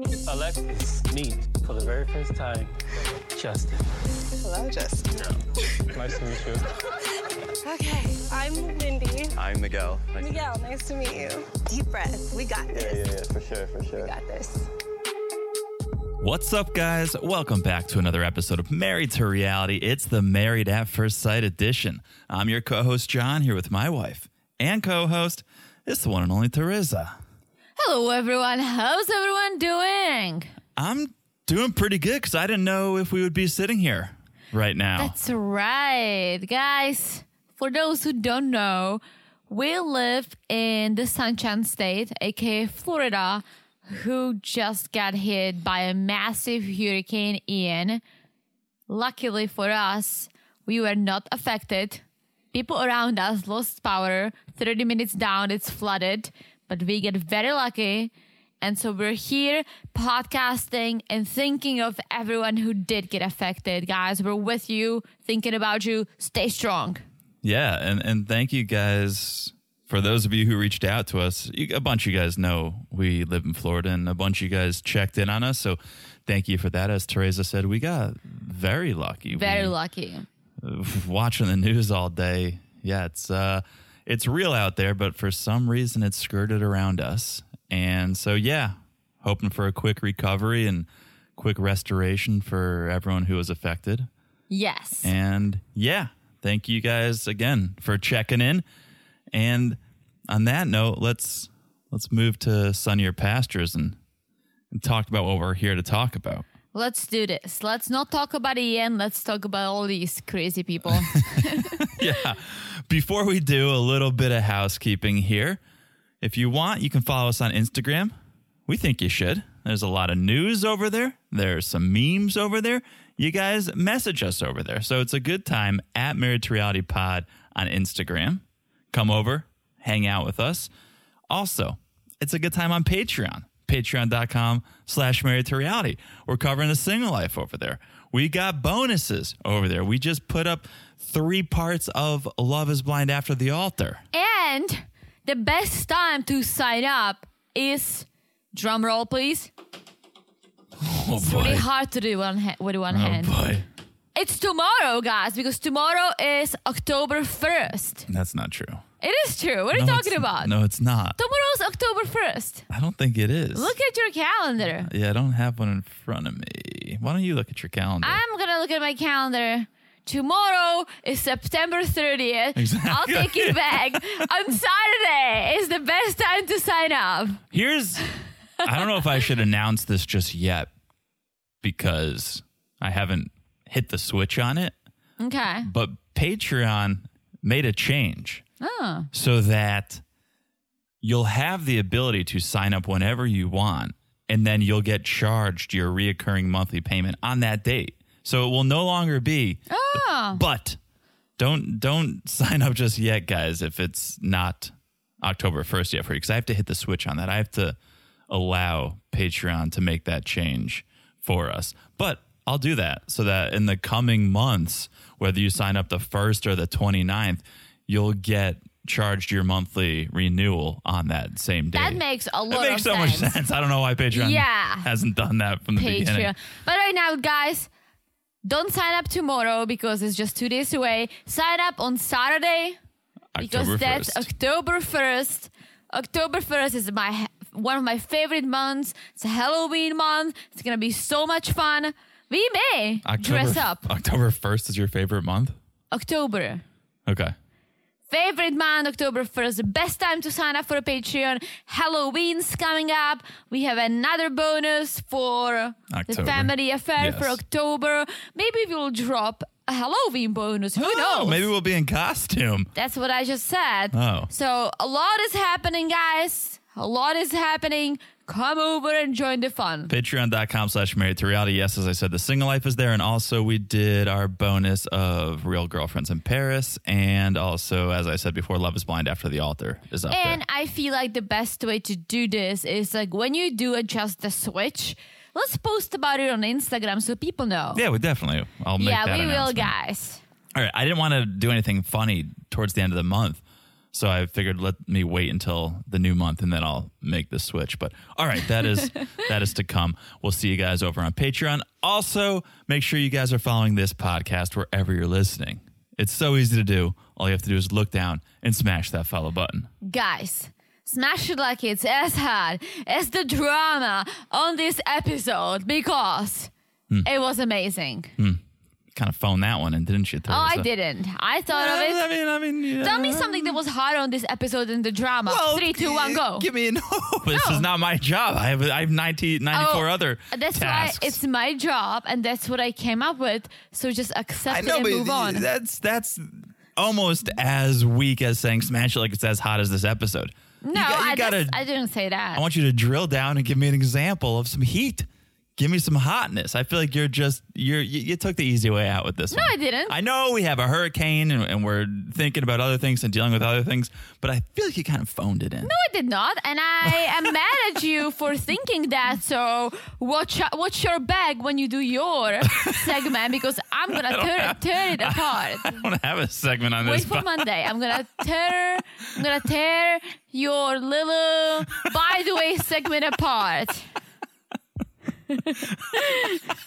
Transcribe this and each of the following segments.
Alexis, meet for the very first time, Justin. Hello, Justin. Nice to meet you. Okay, I'm Lindy. I'm Miguel. Nice Miguel, to nice to meet you. Deep breath. We got this. Yeah, yeah, yeah, for sure, for sure. We got this. What's up, guys? Welcome back to another episode of Married to Reality. It's the Married at First Sight edition. I'm your co host, John, here with my wife and co host. It's the one and only Teresa. Hello, everyone. How's everyone doing? I'm doing pretty good because I didn't know if we would be sitting here right now. That's right. Guys, for those who don't know, we live in the Sunshine State, aka Florida, who just got hit by a massive hurricane Ian. Luckily for us, we were not affected. People around us lost power. 30 minutes down, it's flooded but we get very lucky. And so we're here podcasting and thinking of everyone who did get affected. Guys, we're with you, thinking about you. Stay strong. Yeah. And, and thank you guys for those of you who reached out to us. You, a bunch of you guys know we live in Florida and a bunch of you guys checked in on us. So thank you for that. As Teresa said, we got very lucky. Very we, lucky. Watching the news all day. Yeah, it's, uh, it's real out there, but for some reason it's skirted around us. And so, yeah, hoping for a quick recovery and quick restoration for everyone who was affected. Yes. And yeah, thank you guys again for checking in. And on that note, let's let's move to sunnier pastures and, and talk about what we're here to talk about. Let's do this. Let's not talk about Ian. Let's talk about all these crazy people. yeah. Before we do, a little bit of housekeeping here. If you want, you can follow us on Instagram. We think you should. There's a lot of news over there. There's some memes over there. You guys message us over there. So it's a good time at Married to Reality Pod on Instagram. Come over, hang out with us. Also, it's a good time on Patreon patreon.com slash married to reality. We're covering the single life over there. We got bonuses over there. We just put up three parts of Love is Blind After the Altar. And the best time to sign up is drum roll, please. Oh, it's boy. really hard to do one ha- with one oh, hand. Boy. It's tomorrow, guys, because tomorrow is October 1st. That's not true. It is true. What are no, you talking about? No, it's not. Tomorrow's October 1st. I don't think it is. Look at your calendar. Yeah, I don't have one in front of me. Why don't you look at your calendar? I'm going to look at my calendar. Tomorrow is September 30th. Exactly. I'll take it back. On Saturday is the best time to sign up. Here's I don't know if I should announce this just yet because I haven't hit the switch on it, Okay. but Patreon made a change Oh. so that you'll have the ability to sign up whenever you want and then you'll get charged your reoccurring monthly payment on that date. So it will no longer be Oh. but don't don't sign up just yet, guys, if it's not October 1st yet for you because I have to hit the switch on that. I have to allow Patreon to make that change for us. But I'll do that so that in the coming months, whether you sign up the 1st or the 29th, you'll get charged your monthly renewal on that same day. That makes a lot it makes of so much sense. sense. I don't know why Patreon Yeah. hasn't done that from the beginning. Patreon. But right now, guys, don't sign up tomorrow because it's just two days away. Sign up on Saturday because October that's 1st. October 1st. October 1st is my one of my favorite months. It's a Halloween month. It's going to be so much fun. We may dress up. October 1st is your favorite month? October. Okay. Favorite month, October 1st, the best time to sign up for a Patreon. Halloween's coming up. We have another bonus for the family affair for October. Maybe we'll drop a Halloween bonus. Who Oh, knows? maybe we'll be in costume. That's what I just said. Oh. So a lot is happening, guys. A lot is happening. Come over and join the fun. Patreon.com slash married to reality. Yes, as I said, the single life is there. And also, we did our bonus of real girlfriends in Paris. And also, as I said before, Love is Blind After the Altar is up And there. I feel like the best way to do this is like when you do adjust the switch, let's post about it on Instagram so people know. Yeah, we definitely. I'll make yeah, we will, guys. All right. I didn't want to do anything funny towards the end of the month. So I figured let me wait until the new month and then I'll make the switch. But all right, that is that is to come. We'll see you guys over on Patreon. Also, make sure you guys are following this podcast wherever you're listening. It's so easy to do. All you have to do is look down and smash that follow button. Guys, smash it like it's as hard as the drama on this episode because Hmm. it was amazing. Kind of phoned that one in, didn't you? Oh, I didn't. I thought of it. I mean, I mean, yeah. Tell me something that was hard on this episode in the drama. Well, Three, two, one, go. Give me a no. This is not my job. I have I have 90, 94 Oh, other That's tasks. why it's my job, and that's what I came up with. So just accept it and move on. That's that's almost as weak as saying smash it like it's as hot as this episode. no, you, got- you I, gotta. I didn't say that. I want you to drill down and give me an example of some heat. Give me some hotness. I feel like you're just you're you, you took the easy way out with this No, one. I didn't. I know we have a hurricane and, and we're thinking about other things and dealing with other things, but I feel like you kind of phoned it in. No, I did not, and I am mad at you for thinking that. So watch out- watch your bag when you do your segment because I'm gonna tear, tear it apart. I don't have a segment on Wait this. Wait for Monday. I'm gonna tear. I'm gonna tear your little by the way segment apart.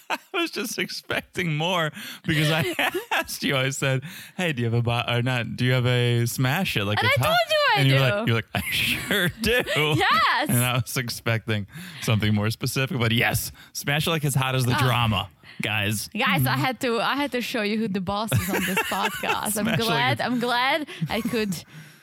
I was just expecting more because I asked you. I said, "Hey, do you have a bot or not? Do you have a smash it like And it's I told you I and you're do. like, "You're like, I sure do." Yes. And I was expecting something more specific, but yes, smash it like it's hot as the ah. drama, guys. Guys, I mm-hmm. had to I had to show you who the boss is on this podcast. I'm Smash like glad, I'm glad I could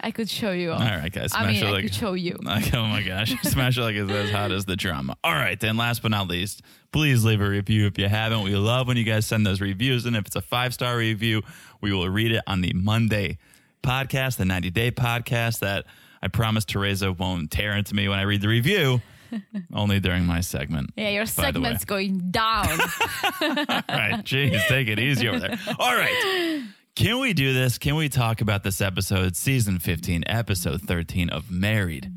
I could show you. All right, guys. I Smash mean, it I like could show you. Like, oh my gosh, smash it like it's as hot as the drama. All right, then last but not least, please leave a review if you haven't. We love when you guys send those reviews, and if it's a five star review, we will read it on the Monday podcast, the 90 day podcast that I promise Teresa won't tear into me when I read the review. Only during my segment. Yeah, your by the way. segment's going down. All right, jeez, take it easy over there. All right. Can we do this? Can we talk about this episode, season 15, episode 13 of Married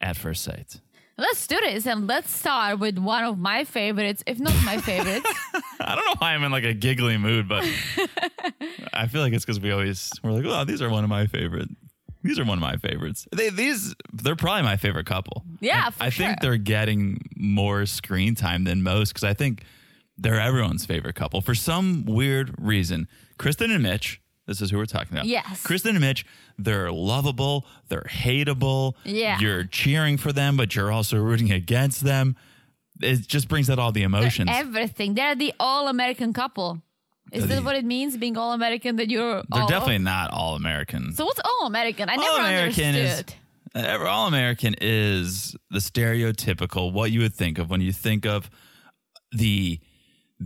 at First Sight? let's do this and let's start with one of my favorites, if not my favorite. I don't know why I'm in like a giggly mood, but I feel like it's because we always we're like, oh, these are one of my favorite. These are one of my favorites. They these they're probably my favorite couple. Yeah, I, I think they're getting more screen time than most because I think they're everyone's favorite couple for some weird reason. Kristen and Mitch. This is who we're talking about. Yes. Kristen and Mitch. They're lovable. They're hateable. Yeah. You're cheering for them, but you're also rooting against them. It just brings out all the emotions. Everything. They're the all American couple. Is that what it means, being all American? That you're They're all definitely not all American. So what's all American? I never All-American is- understood. All American is the stereotypical what you would think of when you think of the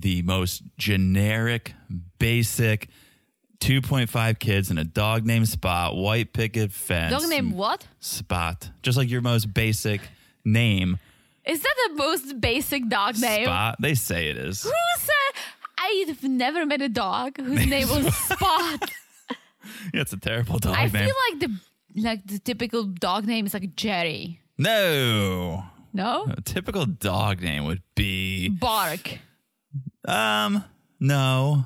the most generic, basic 2.5 kids in a dog named Spot, white picket fence. Dog named what? Spot. Just like your most basic name. Is that the most basic dog name? Spot. They say it is. Who said? I've never met a dog whose name was Spot. Yeah, it's a terrible dog I name. I feel like the like the typical dog name is like Jerry. no. No? A typical dog name would be Bark. Um no.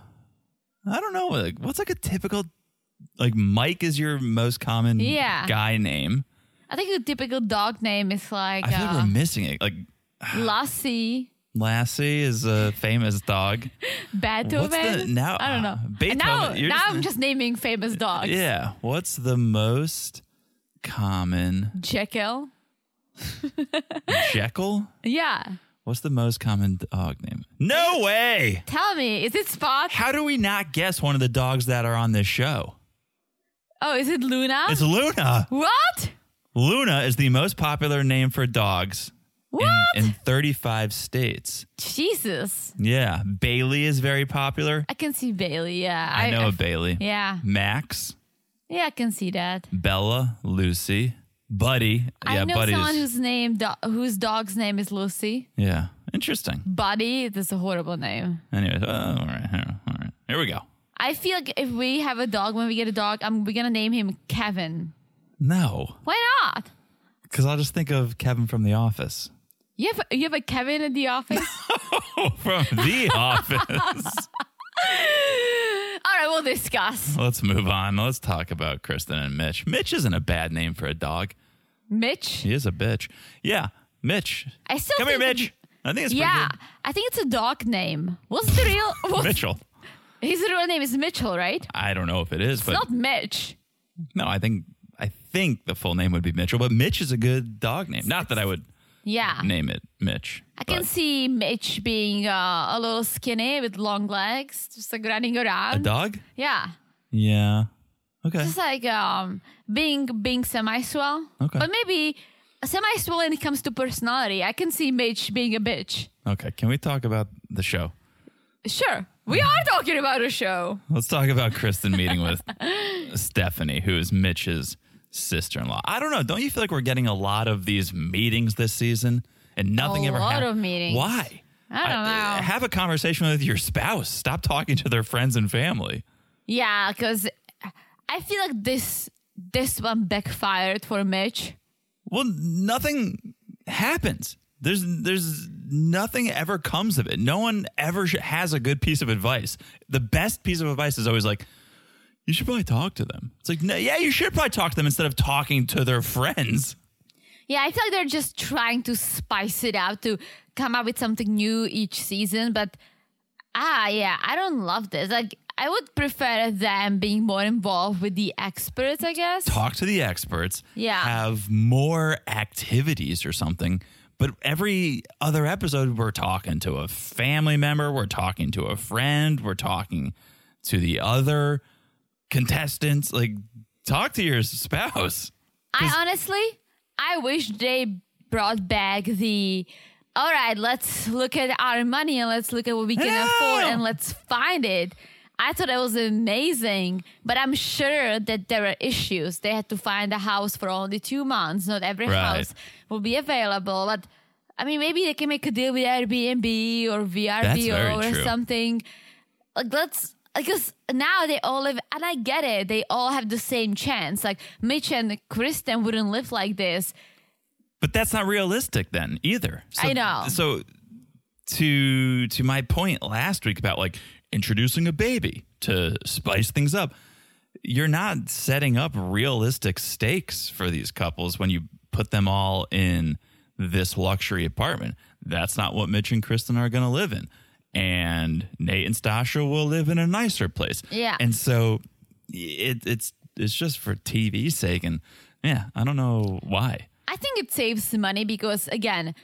I don't know. Like what's like a typical like Mike is your most common Yeah. guy name. I think a typical dog name is like I feel like uh, we're missing it. Like Lassie, Lassie is a famous dog. Beethoven. Now- I don't know. Beethoven, Now, you're now just- I'm just naming famous dogs. Yeah. What's the most common Jekyll. Jekyll? Yeah. What's the most common dog name? No way. Tell me, is it Spot? How do we not guess one of the dogs that are on this show? Oh, is it Luna? It's Luna. what? Luna is the most popular name for dogs in, What? in 35 states. Jesus. Yeah. Bailey is very popular. I can see Bailey. Yeah. I, know a Bailey. Yeah. Max, Yeah, I can see that. Bella, Lucy, Buddy. I yeah, know Buddy. someone is- whose name, do- whose dog's name is Lucy. yeah. Interesting. Buddy, that's a horrible name. Anyway, oh, all right, all right. Here we go. I feel like if we have a dog, when we get a dog, I'm we're gonna name him Kevin. No, Why not? because I'll just think of Kevin from The Office. You have you have a Kevin in the office. from The Office. All right, we'll discuss. Let's move on. Let's talk about Kristen and Mitch. Mitch isn't a bad name for a dog. Mitch. He is a bitch. Yeah, Mitch. I still Come here, Mitch. I think it's Yeah. I think it's a dog name. What's the real? What's, Mitchell. His real name is Mitchell, right? I don't know if it is, It's but not Mitch. no, I think I think the full name would be Mitchell, but Mitch is a good dog name. Not that I would Yeah, name it Mitch. I can see Mitch being uh, a little skinny with long legs, just like running around. a dog? Yeah, Yeah. Okay. just like um being being semi-swell. Okay. but maybe semi-swell when it comes to personality. I can see Mitch being a bitch. Okay. Can we talk about the show? Sure, we are talking about a show. Let's talk about Kristen meeting with Stephanie, who is Mitch's sister in law. I don't know. Don't you feel like we're getting a lot of these meetings this season and nothing A ever happens? A lot of meetings. Why? I don't know. have a conversation with your spouse. Stop talking to their friends and family. Yeah, because I feel like this this one backfired for Mitch. Well, nothing happens. There's there's nothing ever comes of it. No one ever sh- has a good piece of advice. The best piece of advice is always like, you should probably talk to them. It's like, no, yeah, you should probably talk to them instead of talking to their friends. Yeah, I feel like they're just trying to spice it out to come up with something new each season. But ah, yeah, I don't love this. Like, I would prefer them being more involved with the experts, I guess. Talk to the experts. Yeah. Have more activities or something. But every other episode, we're talking to a family member, we're talking to a friend, we're talking to the other contestants. Like, talk to your spouse. I honestly, I wish they brought back the. All right, let's look at our money and let's look at what we can Yeah. afford and let's find it. I thought it was amazing, but I'm sure that there are issues. They had to find a house for only two months. Not every Right. house will be available, but I mean, maybe they can make a deal with Airbnb or VRBO or true. something. Like let's because now they all live and I get it. They all have the same chance. Like Mitch and Kristen wouldn't live like this. But that's not realistic then either. So, I know. So to to my point last week about like introducing a baby to spice things up, you're not setting up realistic stakes for these couples when you put them all in this luxury apartment. That's not what Mitch and Kristen are going to live in. And Nate and Stacia will live in a nicer place. Yeah. And so it, it's it's just for TV's sake and yeah, I don't know why. I think it saves money because again,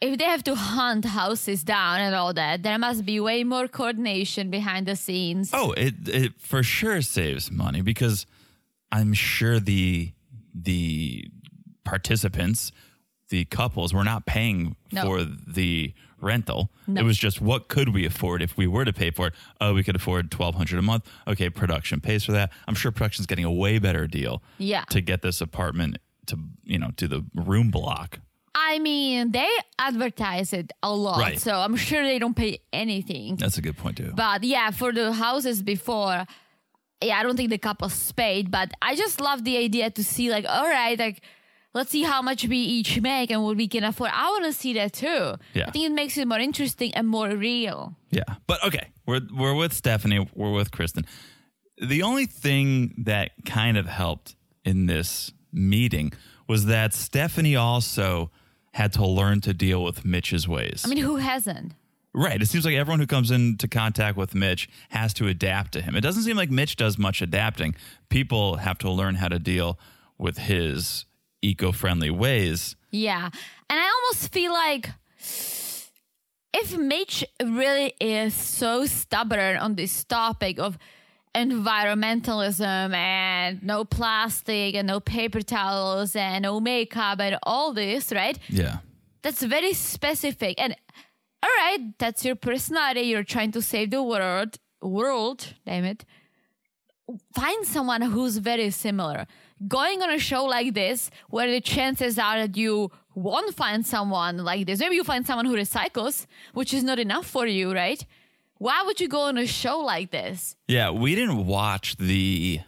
if they have to hunt houses down and all that, there must be way more coordination behind the scenes. Oh, it it for sure saves money because I'm sure the the participants, the couples, were not paying No. for the rental. No. It was just what could we afford if we were to pay for it? Oh, we could afford twelve hundred a month. Okay, production pays for that. I'm sure production's getting a way better deal. Yeah. To get this apartment to you know to the room block. I mean, they advertise it a lot, Right. so I'm sure they don't pay anything. That's a good point too. But yeah, for the houses before, yeah, I don't think the couples paid, but I just love the idea to see like, all right, like let's see how much we each make and what we can afford. I want to see that too. Yeah. I think it makes it more interesting and more real. Yeah, but okay, we're we're with Stephanie, we're with Kristen. The only thing that kind of helped in this meeting was that Stephanie also had to learn to deal with Mitch's ways. I mean, who hasn't? right. It seems like everyone who comes into contact with Mitch has to adapt to him. It doesn't seem like Mitch does much adapting. People have to learn how to deal with his eco-friendly ways. Yeah. And I almost feel like if Mitch really is so stubborn on this topic of environmentalism and no plastic and no paper towels and no makeup and all this, right? Yeah. That's very specific. And all right, that's your personality. You're trying to save the world. World, damn it. Find someone who's very similar. Going on a show like this, where the chances are that you won't find someone like this, maybe you find someone who recycles, which is not enough for you, right? Why would you go on a show like this? Yeah, we didn't watch the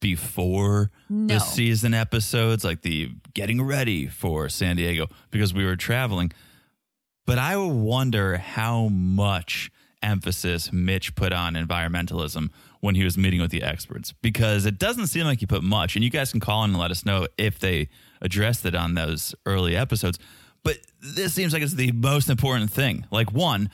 before No. the season episodes, like the getting ready for San Diego, because we were traveling. But I wonder how much emphasis Mitch put on environmentalism when he was meeting with the experts, because it doesn't seem like he put much. And you guys can call in and let us know if they addressed it on those early episodes. But this seems like it's the most important thing. Like, one,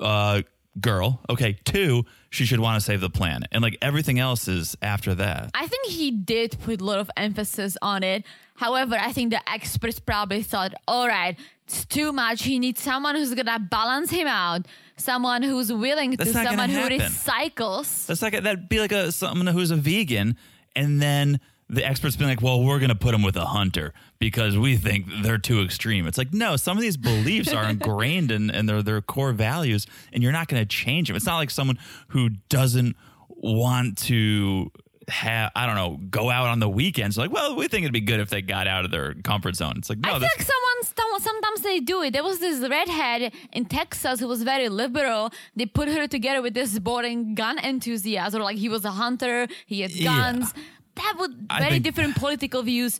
uh, girl. Okay. Two, she should want to save the planet. And like everything else is after that. I think he did put a lot of emphasis on it. However, I think the experts probably thought, all right, it's too much. He needs someone who's going to balance him out, someone who's willing That's to, someone who recycles. That's like that'd be like a someone who's a vegan, and then the experts been like, "Well, we're gonna put him with a hunter because we think they're too extreme." It's like, no, some of these beliefs are ingrained in, in their their core values, and you're not gonna change them. It's not like someone who doesn't want to have I don't know go out on the weekends. Like, well, we think it'd be good if they got out of their comfort zone. It's like, no, I feel like someone, some- sometimes they do it. There was this redhead in Texas who was very liberal. They put her together with this boring gun enthusiast, or like he was a hunter, he had Yeah. guns. That would very think- different political views.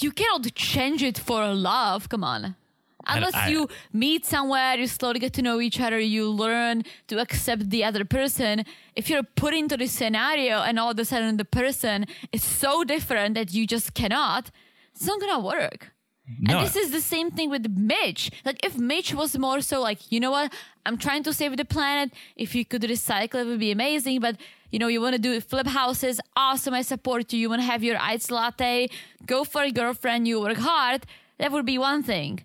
You cannot change it for love. Come on. I- Unless I- you meet somewhere, you slowly get to know each other, you learn to accept the other person. If you're put into this scenario and all of a sudden the person is so different that you just cannot, it's not gonna work. No. And this is the same thing with Mitch. Like if Mitch was more so like, you know what, I'm trying to save the planet. If you could recycle, it would be amazing. But you know, you want to do flip houses, awesome. I support you. You want to have your iced latte, go for a girlfriend. You work hard. That would be one thing.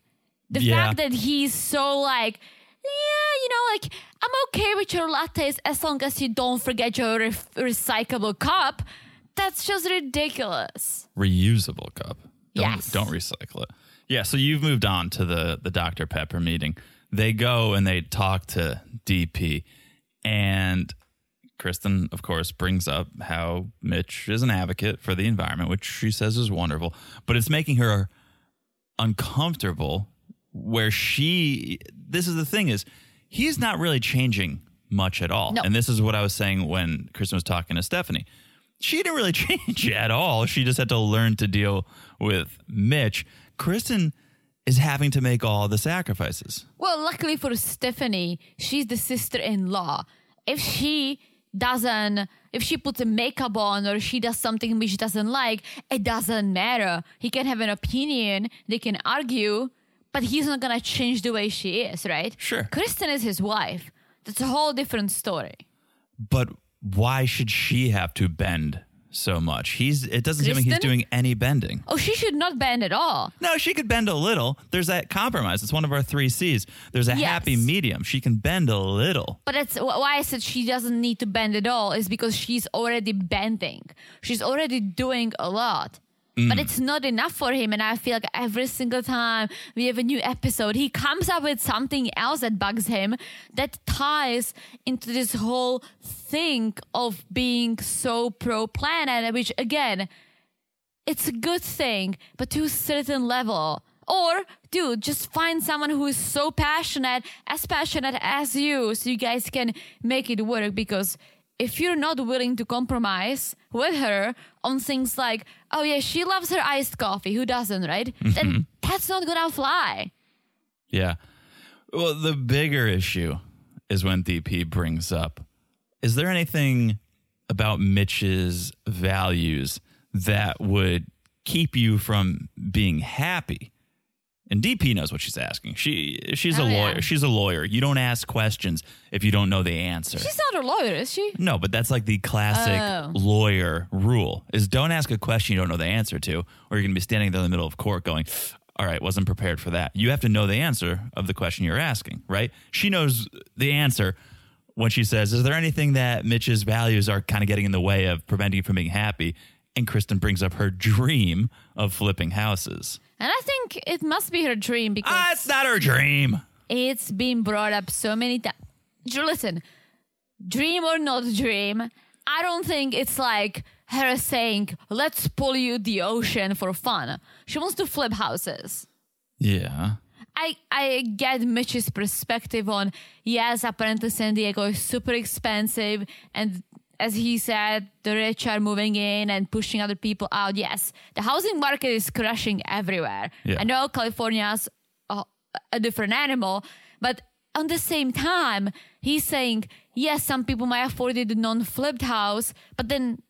The Yeah. fact that he's so like, yeah, you know, like I'm okay with your lattes as long as you don't forget your ref- recyclable cup. That's just ridiculous. reusable cup. Don't, Yes. Don't recycle it. Yeah. So you've moved on to the the Dr Pepper meeting. They go and they talk to DP, and Kristen, of course, brings up how Mitch is an advocate for the environment, which she says is wonderful, but it's making her uncomfortable. Where she, this is the thing is, he's not really changing much at all. No. And this is what I was saying when Kristen was talking to Stephanie she didn't really change at all. She just had to learn to deal with Mitch. Kristen is having to make all the sacrifices. Well, luckily for Stephanie, she's the sister in law. If she doesn't, if she puts a makeup on or she does something which she doesn't like, it doesn't matter. He can have an opinion, they can argue, but he's not gonna change the way she is, right? Sure. Kristen is his wife. That's a whole different story. But why should she have to bend so much? He's it doesn't seem like he's doing any bending. Oh, she should not bend at all. No, she could bend a little. There's that compromise. It's one of our three C's. There's a Yes. happy medium. She can bend a little. But that's why I said she doesn't need to bend at all, is because she's already bending. She's already doing a lot. Mm. But it's not enough for him. And I feel like every single time we have a new episode, he comes up with something else that bugs him that ties into this whole thing of being so pro planet, which again, it's a good thing, but to a certain level. Or, dude, just find someone who is so passionate, as passionate as you, so you guys can make it work. Because if you're not willing to compromise with her on things like, oh yeah, she loves her iced coffee, who doesn't, right? Mm-hmm. Then that's not gonna fly. Yeah. Well, the bigger issue is when DP brings up is there anything about Mitch's values that would keep you from being happy? And DP knows what she's asking. She she's Oh, a yeah. lawyer. She's a lawyer. You don't ask questions if you don't know the answer. She's not a lawyer, is she? No, but that's like the classic Oh. lawyer rule is don't ask a question you don't know the answer to, or you're going to be standing there in the middle of court going, all right, wasn't prepared for that. You have to know the answer of the question you're asking, right? She knows the answer when she says, is there anything that Mitch's values are kind of getting in the way of preventing you from being happy? And Kristen brings up her dream of flipping houses. And I think it must be her dream because Ah, it's not her dream. it's been brought up so many times. Listen, dream or not dream, I don't think it's like her saying, let's pollute the ocean for fun. She wants to flip houses. Yeah. I, I get Mitch's perspective on, yes, apparently San Diego is super expensive. And as he said, the rich are moving in and pushing other people out. Yes, the housing market is crashing everywhere. Yeah. I know California's a, a different animal, but on the same time, he's saying, yes, some people might afford the non flipped house, but then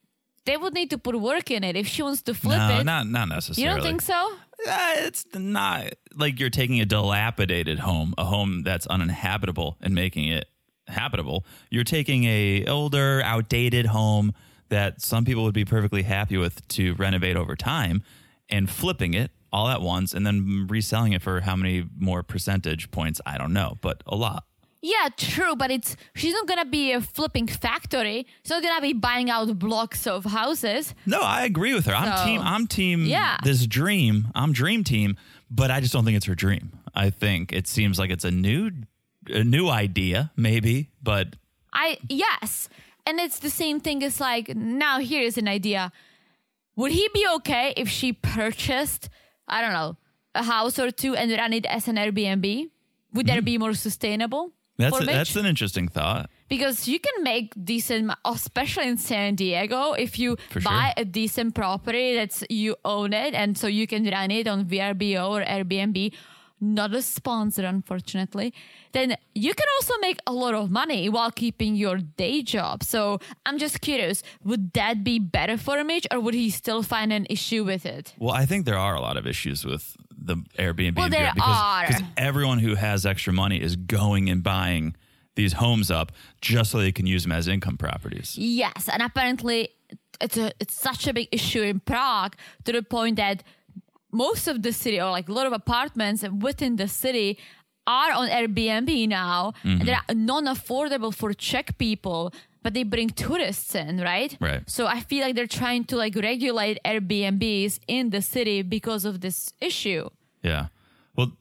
they would need to put work in it if she wants to flip no, it. not not necessarily. you don't think so? Uh, it's not like you're taking a dilapidated home, a home that's uninhabitable, and making it habitable. You're taking a older, outdated home that some people would be perfectly happy with to renovate over time, and flipping it all at once, and then reselling it for how many more percentage points? I don't know, but a lot. Yeah, true, but it's she's not gonna be a flipping factory. She's not gonna be buying out blocks of houses. No, I agree with her. I'm So, team. I'm team. yeah. This dream. I'm dream team. But I just don't think it's her dream. I think it seems like it's a new, a new idea, maybe. But I yes, and it's the same thing as like now here's an idea. Would he be okay if she purchased I don't know a house or two and ran it as an Airbnb? Would that mm-hmm. be more sustainable? that's for a, that's an interesting thought. because you can make decent, oh, especially in San Diego, if you For sure. buy a decent property that's you own it, and so you can run it on VRBO or Airbnb. Not a sponsor, unfortunately. Then you can also make a lot of money while keeping your day job. So I'm just curious: would that be better for Mitch, or would he still find an issue with it? Well, I think there are a lot of issues with the Airbnb Well, there because, are. because everyone who has extra money is going and buying these homes up just so they can use them as income properties. Yes, and apparently it's a it's such a big issue in Prague to the point that most of the city or like a lot of apartments within the city are on Airbnb now. Mm-hmm. And they're non-affordable for Czech people, but they bring tourists in, right? Right. So I feel like they're trying to like regulate Airbnbs in the city because of this issue. Yeah. Well,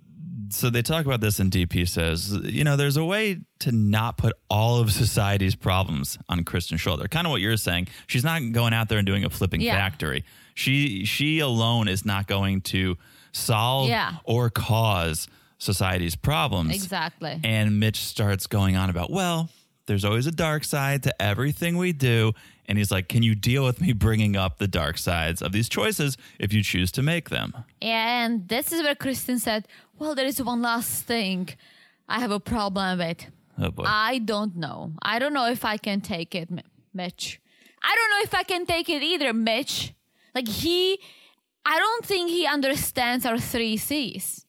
so they talk about this, and DP says, you know, there's a way to not put all of society's problems on Kristen's shoulder. Kind of what you're saying. She's not going out there and doing a flipping Yeah. factory. She she alone is not going to solve Yeah. or cause society's problems. Exactly. And Mitch starts going on about, well, there's always a dark side to everything we do. And he's like, can you deal with me bringing up the dark sides of these choices if you choose to make them? And this is where Kristen said, Well, there is one last thing I have a problem with. Oh. I don't know. I don't know if I can take it, Mitch. I don't know if I can take it either, Mitch. Like, he, I don't think he understands our three C's.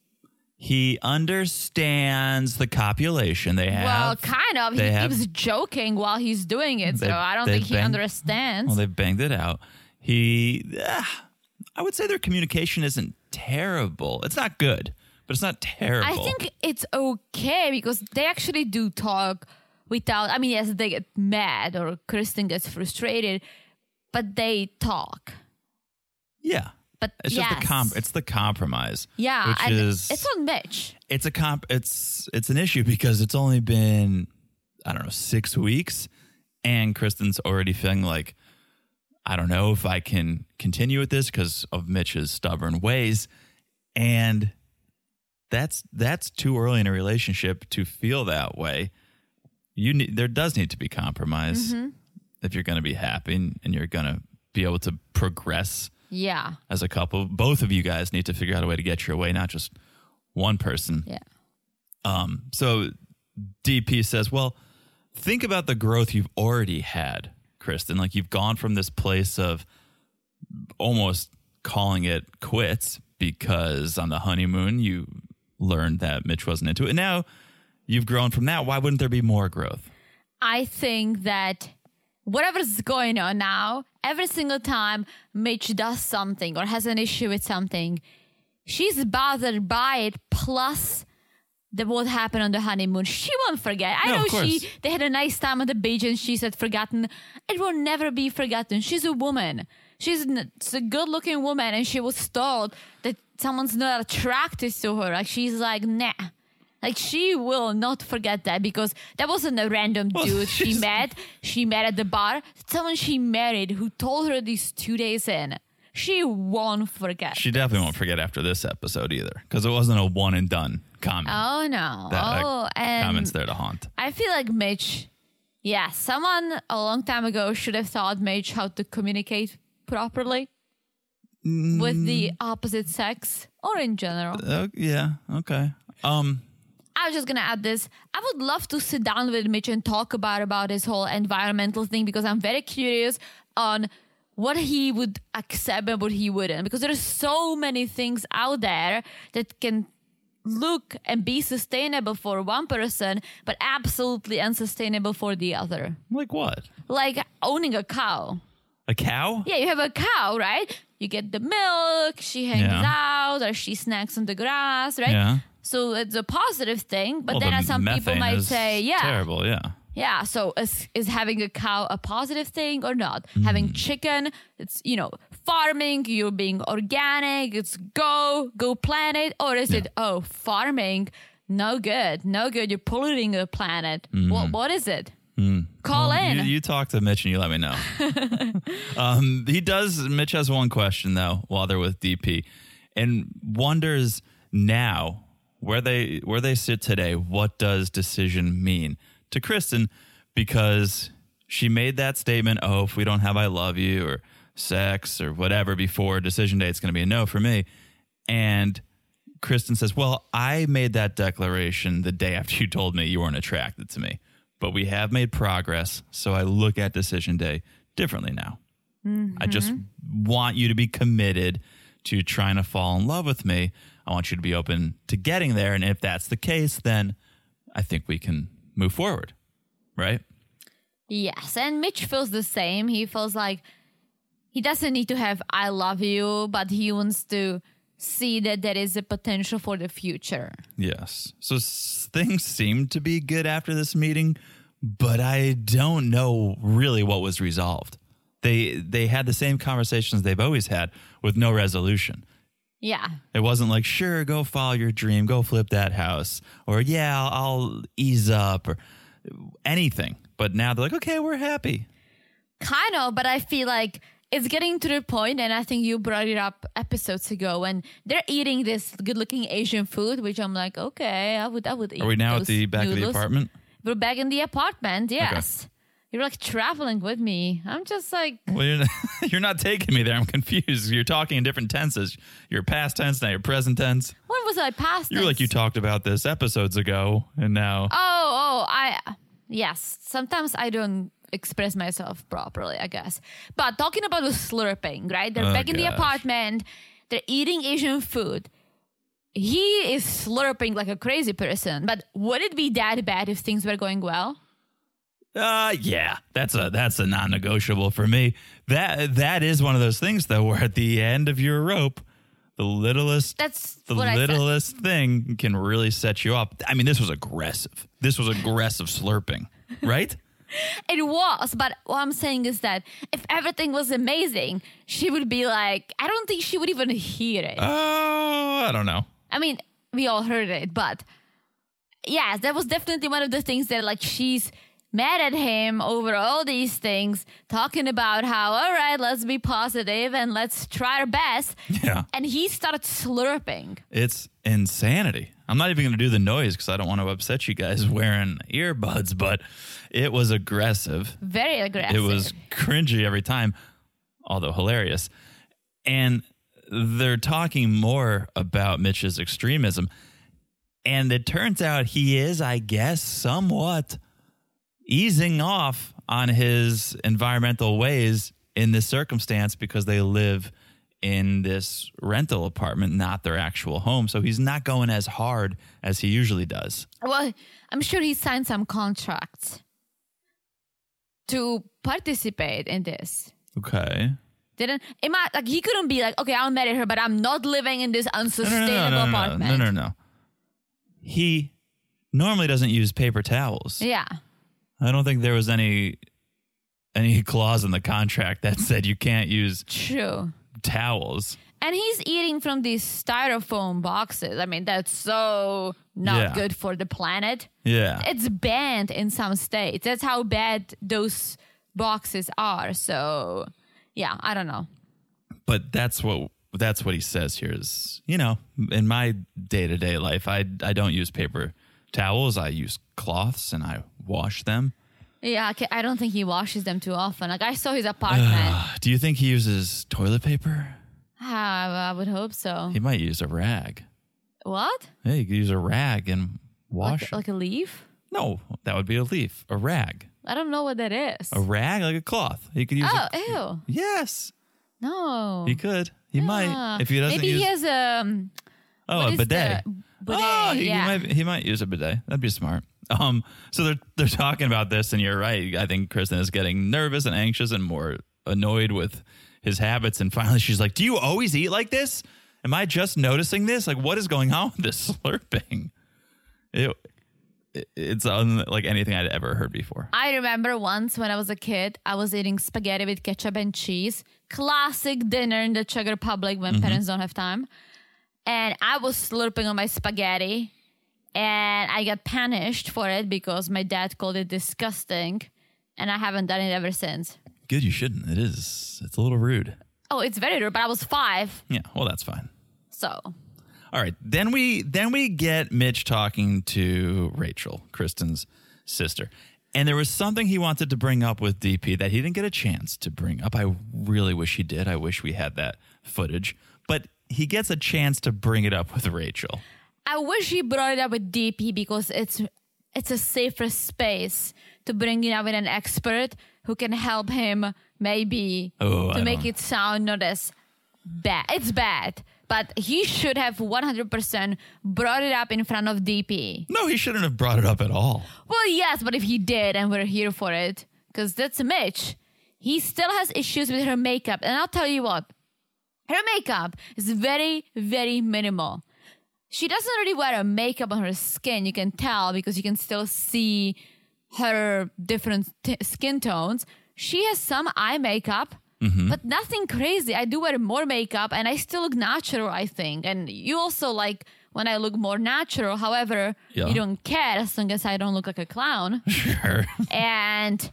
He understands the copulation they have. well, kind of. He have- keeps joking while he's doing it, so They've- I don't think he understands. Well, they've banged it out. He, ah, I would say their communication isn't terrible. It's not good, but it's not terrible. I think it's okay because they actually do talk without. I mean, yes, they get mad or Kristen gets frustrated, but they talk. Yeah. But It's yes. just the comp. It's the compromise. yeah, which is it's on Mitch. it's a comp. It's it's an issue because it's only been I don't know six weeks, and Kristen's already feeling like I don't know if I can continue with this because of Mitch's stubborn ways, and that's that's too early in a relationship to feel that way. You need there does need to be compromise Mm-hmm. if you're going to be happy and, and you're going to be able to progress Yeah, as a couple. Both of you guys need to figure out a way to get your way, not just one person. yeah. Um, so DP says, well, think about the growth you've already had, Kristen. Like you've gone from this place of almost calling it quits because on the honeymoon you learned that Mitch wasn't into it. And now you've grown from that. Why wouldn't there be more growth? I think that whatever's going on now, every single time Mitch does something or has an issue with something, she's bothered by it. Plus, the what happened on the honeymoon, she won't forget. I No, know she they had a nice time on the beach and she said forgotten. It will never be forgotten. She's a woman. She's a good-looking woman, and she was told that someone's not attracted to her. Like she's like, nah. Like she will not forget that because that wasn't a random Well, dude she met. She met at the bar. Someone she married who told her these two days in. She won't forget. She definitely won't forget after this episode either because it wasn't a one and done comment. Oh no! That- oh, and comment's there to haunt. I feel like Mitch. Yeah, someone a long time ago should have taught Mitch how to communicate properly with the opposite sex or in general. Uh, yeah. Okay. Um. I was just gonna add this. I would love to sit down with Mitch and talk about about his whole environmental thing because I'm very curious on what he would accept and what he wouldn't. Because there's so many things out there that can look and be sustainable for one person, but absolutely unsustainable for the other. Like what? Like owning a cow. A cow? Yeah, you have a cow, right? You get the milk, she hangs Yeah. out, or she snacks on the grass, right? Yeah. So it's a positive thing, but Well, then the as some people might say, yeah, terrible. Yeah. yeah. So is is having a cow a positive thing or not? Hmm. Having chicken, it's you know farming. You're being organic. It's go go planet, or is it oh farming? No good, no good. You're polluting the planet. What what is it? Call in. Hmm. You, you talk to Mitch and you let me know. um, he does. Mitch has one question though while they're with DP, and wonders now where they where they sit today. What does decision mean to Kristen? Because she made that statement. Oh, if we don't have "I love you" or sex or whatever before decision day, it's going to be a no for me. And Kristen says, Well, I made that declaration the day after you told me you weren't attracted to me, but we have made progress. So I look at decision day differently now. I just mm-hmm. want you to be committed to trying to fall in love with me. I want you to be open to getting there. And if that's the case, then I think we can move forward. Right? Yes, and Mitch feels the same. He feels like he doesn't need to have I love you, but he wants to see that there is a potential for the future. Yes. So s- things seem to be good after this meeting, but I don't know really what was resolved. They they had the same conversations they've always had with no resolution. Yeah. It wasn't like, sure, go follow your dream, go flip that house, or yeah, I'll, I'll ease up, or anything. But now they're like, okay, we're happy. Kind of, but I feel like it's getting to the point, and I think you brought it up episodes ago when they're eating this good-looking Asian food, which I'm like, okay, I would, I would eat. Are we now at the back of the apartment? We're back in the apartment. Yes, you're like traveling with me. I'm just like, Well, you're not, you're not taking me there. I'm confused. You're talking in different tenses. You're past tense now. You're present tense. when was I past? You're like you talked about this episodes ago, and now Oh, oh, I yes. Sometimes I don't express myself properly, I guess. But talking about the slurping, right? They're Oh, back in the apartment. They're eating Asian food. He is slurping like a crazy person. But would it be that bad if things were going well? Uh yeah, that's a that's a non-negotiable for me. That that is one of those things though where at the end of your rope, the littlest That's the what I said. littlest thing can really set you up. I mean, this was aggressive. This was aggressive slurping, right? It was, but what I'm saying is that if everything was amazing, she would be like, I don't think she would even hear it. Oh, I don't know. I mean, we all heard it, but yes, that was definitely one of the things that like she's mad at him over all these things, talking about how, all right, let's be positive and let's try our best. Yeah. And he started slurping. It's insanity. I'm not even going to do the noise because I don't want to upset you guys wearing earbuds, but it was aggressive. Very aggressive. It was cringy every time, although hilarious. And they're talking more about Mitch's extremism. And it turns out he is, I guess, somewhat easing off on his environmental ways in this circumstance because they live in this rental apartment, not their actual home. So he's not going as hard as he usually does. Well, I'm sure he signed some contracts to participate in this. Okay. Didn't it might like he couldn't be like, okay, I'll marry her, but I'm not living in this unsustainable no, no, no, apartment. no, no, no. He normally doesn't use paper towels. Yeah. I don't think there was any any clause in the contract that said you can't use True. towels. And he's eating from these styrofoam boxes. I mean, that's so not Yeah. good for the planet. Yeah. It's banned in some states. That's how bad those boxes are. So, yeah, I don't know. but that's what that's what he says here is, you know, in my day-to-day life, I I don't use paper towels. I use cloths and I wash them. Yeah, I don't think he washes them too often. Like I saw his apartment. Do you think he uses toilet paper? Ah, I would hope so. He might use a rag. What? Yeah, you could use a rag and wash. Like, like a leaf? no, that would be a leaf. A rag. I don't know what that is. A rag like a cloth. You could use. oh, a, ew. yes, No. he could. He Ah. might if he doesn't Maybe use. he has a. Um, oh, a bidet. bidet, Oh, he, he might he might use a bidet. That'd be smart. Um, so they're they're talking about this, and you're right. I think Kristen is getting nervous and anxious and more annoyed with his habits. And finally, she's like, "Do you always eat like this? Am I just noticing this? Like, what is going on with this slurping?" It, it- it's unlike anything I'd ever heard before. I remember once when I was a kid, I was eating spaghetti with ketchup and cheese. Classic dinner in the Czech Republic when parents don't have time. And I was slurping on my spaghetti. And I got punished for it because my dad called it disgusting. And I haven't done it ever since. Good, you shouldn't. It is. It's a little rude. Oh, it's very rude, but I was five. Yeah. Well, that's fine. So All right. Then we then we get Mitch talking to Rachel, Kristen's sister. And there was something he wanted to bring up with DP that he didn't get a chance to bring up. I really wish he did. I wish we had that footage. But he gets a chance to bring it up with Rachel. I wish he brought it up with DP because it's it's a safer space to bring it up with an expert who can help him maybe Oh, to I make don't- it sound not as bad. It's bad, but he should have 100% brought it up in front of DP. No, he shouldn't have brought it up at all. Well, yes, but if he did and we're here for it, because that's Mitch, he still has issues with her makeup. And I'll tell you what, her makeup is very, very minimal. She doesn't really wear a makeup on her skin. You can tell because you can still see her different t- skin tones. She has some eye makeup, mm-hmm. but nothing crazy. I do wear more makeup and I still look natural, I think. And you also like when I look more natural. However, Yeah. you don't care as long as I don't look like a clown. Sure. and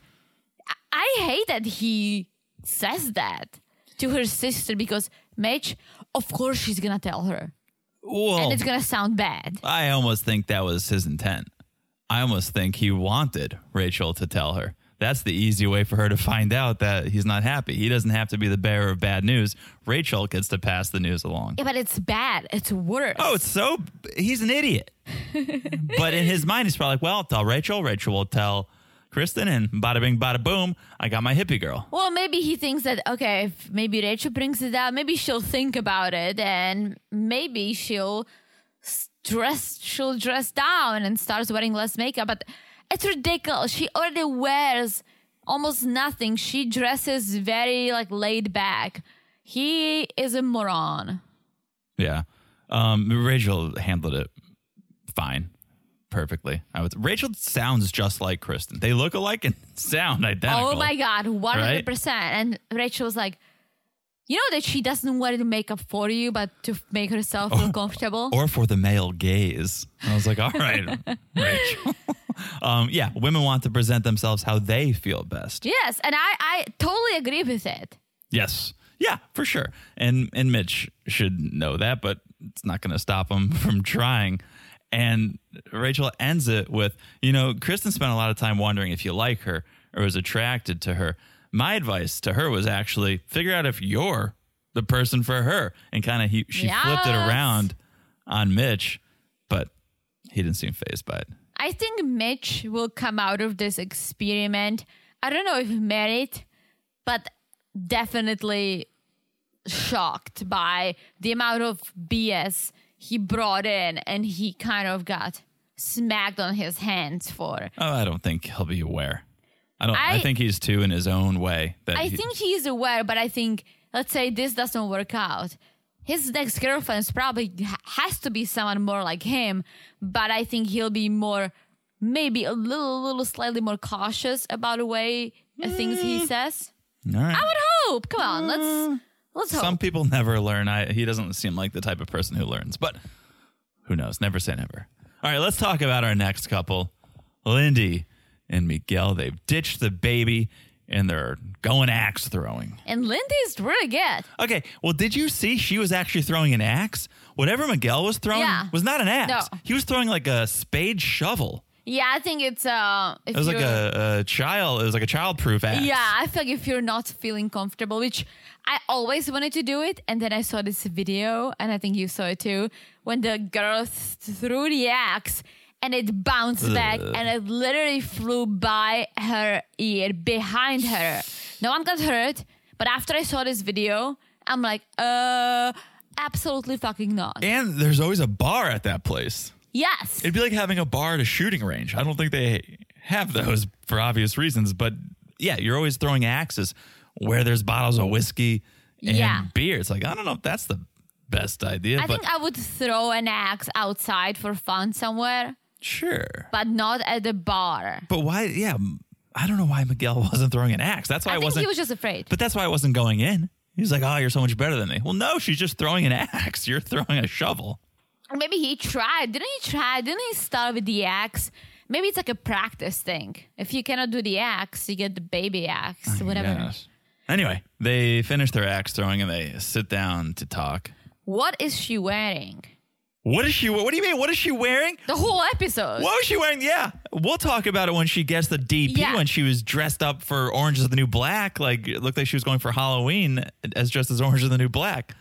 I- I hate that he says that to her sister because Mitch, of course, she's gonna tell her, well, and it's gonna sound bad. I almost think that was his intent. I almost think he wanted Rachel to tell her. That's the easy way for her to find out that he's not happy. He doesn't have to be the bearer of bad news. Rachel gets to pass the news along. Yeah, but it's bad. It's worse. Oh, it's so he's an idiot. but in his mind, he's probably like, well, I'll tell Rachel. Rachel will tell Kristen, and bada bing, bada boom, I got my hippie girl. Well, maybe he thinks that okay, if maybe Rachel brings it out, maybe she'll think about it, and maybe she'll dress, she'll dress down and starts wearing less makeup. But it's ridiculous. She already wears almost nothing. She dresses very like laid back. He is a moron. Yeah. Um, Rachel handled it fine. Perfectly. I would. Rachel sounds just like Kristen. They look alike and sound identical. Oh my god, one hundred percent. And Rachel was like, you know that she doesn't wear the makeup for you, but to make herself feel comfortable. Or for the male gaze. I was like, all right, Rachel. um, yeah, women want to present themselves how they feel best. yes, and I I totally agree with it. Yes. Yeah, for sure. And and Mitch should know that, but it's not going to stop him from trying. And Rachel ends it with, you know, Kristen spent a lot of time wondering if you like her or was attracted to her. My advice to her was actually figure out if you're the person for her. And kind of he she flipped it around on Mitch, but he didn't seem phased by it. I think Mitch will come out of this experiment. I don't know if merit, but definitely shocked by the amount of BS he brought in and he kind of got smacked on his hands for. Oh, I don't think he'll be aware. I don't I, I- think he's too in his own way that I he- think he's aware, but I think let's say this doesn't work out. His next girlfriend probably has to be someone more like him, but I think he'll be more, maybe a little, little, slightly more cautious about the way uh, things he says. All right. I would hope. Come on, let's let's hope. Some people never learn. I, he doesn't seem like the type of person who learns, but who knows? Never say never. All right, let's talk about our next couple, Lindy and Miguel. They've ditched the baby and they're going axe throwing. and Lindy's really good. Okay, well, did you see she was actually throwing an axe? Whatever Miguel was throwing Yeah. was not an axe. No. He was throwing like a spade shovel. Yeah, I think it's uh. It was like a, a child. It was like a childproof axe. Yeah, I feel like if you're not feeling comfortable, which I always wanted to do it, and then I saw this video, and I think you saw it too, when the girl threw the axe and it bounced back and it literally flew by her ear behind her. No one got hurt, but after I saw this video, I'm like, uh, absolutely fucking not. And there's always a bar at that place. Yes. It'd be like having a bar at a shooting range. I don't think they have those for obvious reasons, but yeah, you're always throwing axes where there's bottles of whiskey and Yeah. beer. It's like I don't know if that's the best idea, I think I would throw an axe outside for fun somewhere, sure. but not at the bar. But why? Yeah, I don't know why Miguel wasn't throwing an axe. That's why I I, wasn't. he was just afraid. but that's why I wasn't going in. He's like, "Oh, you're so much better than me." Well, no, she's just throwing an axe. You're throwing a shovel. Maybe he tried. Didn't he try? Didn't he start with the axe? Maybe it's like a practice thing. If you cannot do the axe, you get the baby axe, whatever. Anyway, they finish their axe throwing and they sit down to talk. What is she wearing? What is she? What do you mean? What is she wearing? The whole episode. What was she wearing? Yeah, we'll talk about it when she gets the DP. Yeah. When she was dressed up for Orange is the New Black, like it looked like she was going for Halloween as dressed as Orange is the New Black.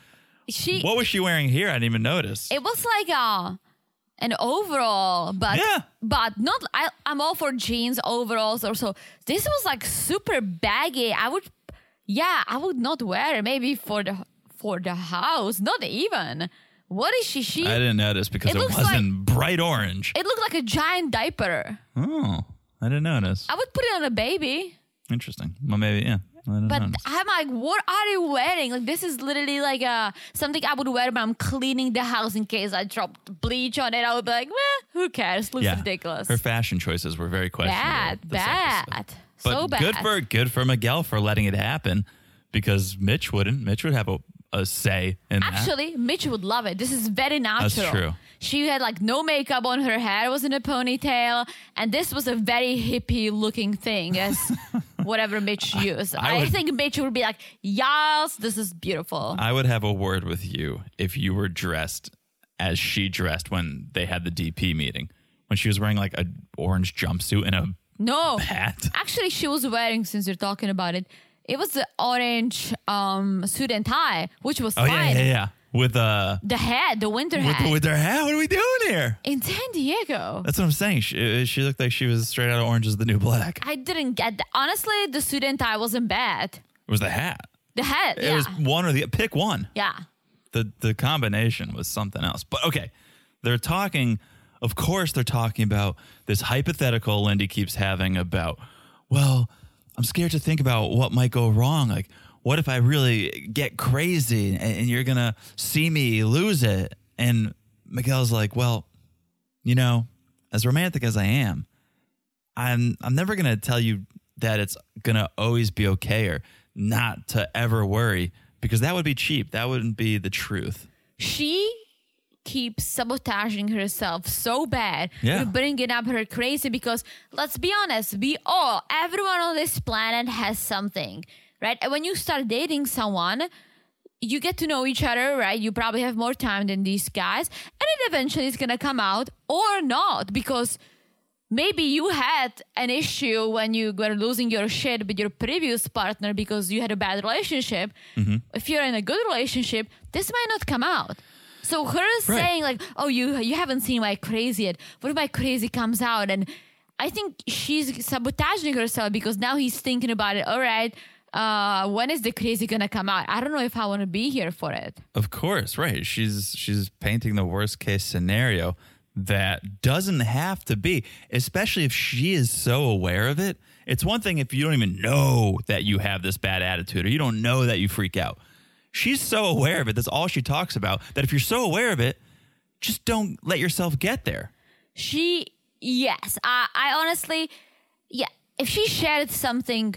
She. What was she wearing here? I didn't even notice. It was like a an overall, but Yeah. but not. I I'm all for jeans overalls or so. This was like super baggy. I would, yeah, I would not wear it. Maybe for the for the house, not even. What is she? She. I didn't notice because It it, wasn't bright orange. It looked like a giant diaper. oh, I didn't notice. I would put it on a baby. Interesting. Well, maybe yeah. But notice. I'm like, what are you wearing? Like, this is literally like a something I would wear when I'm cleaning the house in case I dropped bleach on it. I would be like, well, who cares? Looks yeah, ridiculous. her fashion choices were very questionable. bad, episode. bad, But so bad. good for good for Miguel for letting it happen because Mitch wouldn't. Mitch would have a, a say in that. Actually, Mitch would love it. This is very natural. That's true. She had like no makeup on. Her hair was in a ponytail, and this was a very hippie looking thing, as whatever Mitch used. I I, would- think Mitch would be like, "Yes, this is beautiful." I would have a word with you if you were dressed as she dressed when they had the DP meeting. When she was wearing like a orange jumpsuit and a no, hat. Actually, she was wearing, since you're talking about it, it was the orange um, suit and tie, which was Oh fine. yeah, yeah, yeah. With uh The hat, the winter with, hat. with their hat. What are we doing here? in San Diego. That's what I'm saying. She, she looked like she was straight out of Orange is the New Black. I didn't get that. Honestly, the suit and tie wasn't bad. It was the hat. The hat, It yeah. was one or the pick one. yeah. the the combination was something else. But okay, they're talking. Of course, they're talking about this hypothetical Lindy keeps having about. Well, I'm scared to think about what might go wrong. Like, what if I really get crazy and, and you're gonna see me lose it? And Miguel's like, well, you know, as romantic as I am, I'm I'm never gonna tell you that it's gonna always be okay or not to ever worry because that would be cheap. That wouldn't be the truth. She keeps sabotaging herself so bad. Yeah. Bringing up her crazy because let's be honest, we all, everyone on this planet has something, right? And when you start dating someone, you get to know each other, right? You probably have more time than these guys, and it eventually is gonna come out or not because maybe you had an issue when you were losing your shit with your previous partner because you had a bad relationship. Mm-hmm. If you're in a good relationship, this might not come out. So her saying like, "Oh, you you haven't seen my crazy yet. What if my crazy comes out?" And I think she's sabotaging herself because now he's thinking about it. All right, uh, when is the crazy gonna come out? I don't know if I want to be here for it. Of course, right. She's she's painting the worst case scenario that doesn't have to be, especially if she is so aware of it. It's one thing if you don't even know that you have this bad attitude or you don't know that you freak out. She's so aware of it. That's all she talks about. That if you're so aware of it, just don't let yourself get there. She, yes, I, I honestly, yeah. If she shared something,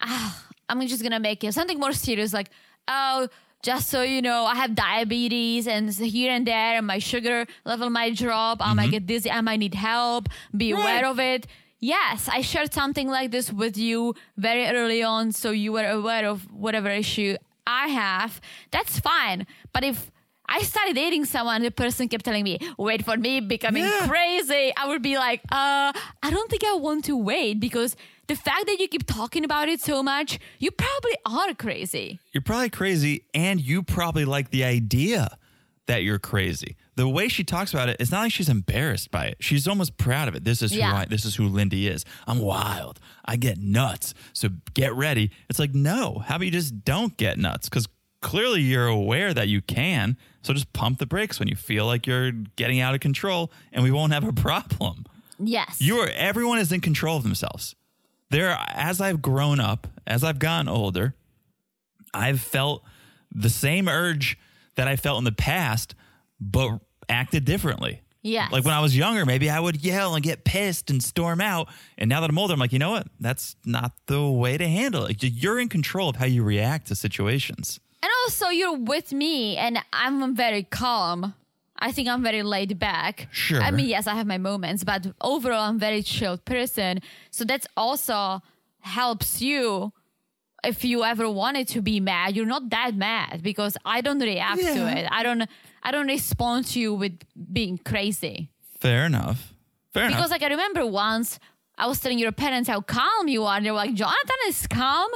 ah, I'm just gonna make it something more serious, like, oh, just so you know, I have diabetes and here and there, and my sugar level might drop. I might get dizzy. I might need help. Be aware of it. Yes, I shared something like this with you very early on, so you were aware of whatever issue I have. That's fine. But if I started dating someone, the person kept telling me, wait for me becoming crazy. I would be like, uh, I don't think I want to wait because the fact that you keep talking about it so much, you probably are crazy. You're probably crazy and you probably like the idea that you're crazy. The way she talks about it, it's not like she's embarrassed by it. She's almost proud of it. This is who Yeah. I this is who Lindy is. I'm wild. I get nuts. So get ready. It's like, no, how about you just don't get nuts? Because clearly you're aware that you can. So just pump the brakes when you feel like you're getting out of control and we won't have a problem. Yes. You are everyone is in control of themselves. There as I've grown up, as I've gotten older, I've felt the same urge that I felt in the past, but acted differently. Yeah. Like when I was younger, maybe I would yell and get pissed and storm out. And now that I'm older, I'm like, you know what? That's not the way to handle it. You're in control of how you react to situations. And also, you're with me, and I'm very calm. I think I'm very laid back. Sure. I mean, yes, I have my moments, but overall, I'm very chilled person. So that's also helps you if you ever wanted to be mad. You're not that mad because I don't react to it. I don't. I don't respond to you with being crazy. Fair enough. Fair enough. Because enough. like I remember once I was telling your parents how calm you are, and they were like, "Jonathan is calm."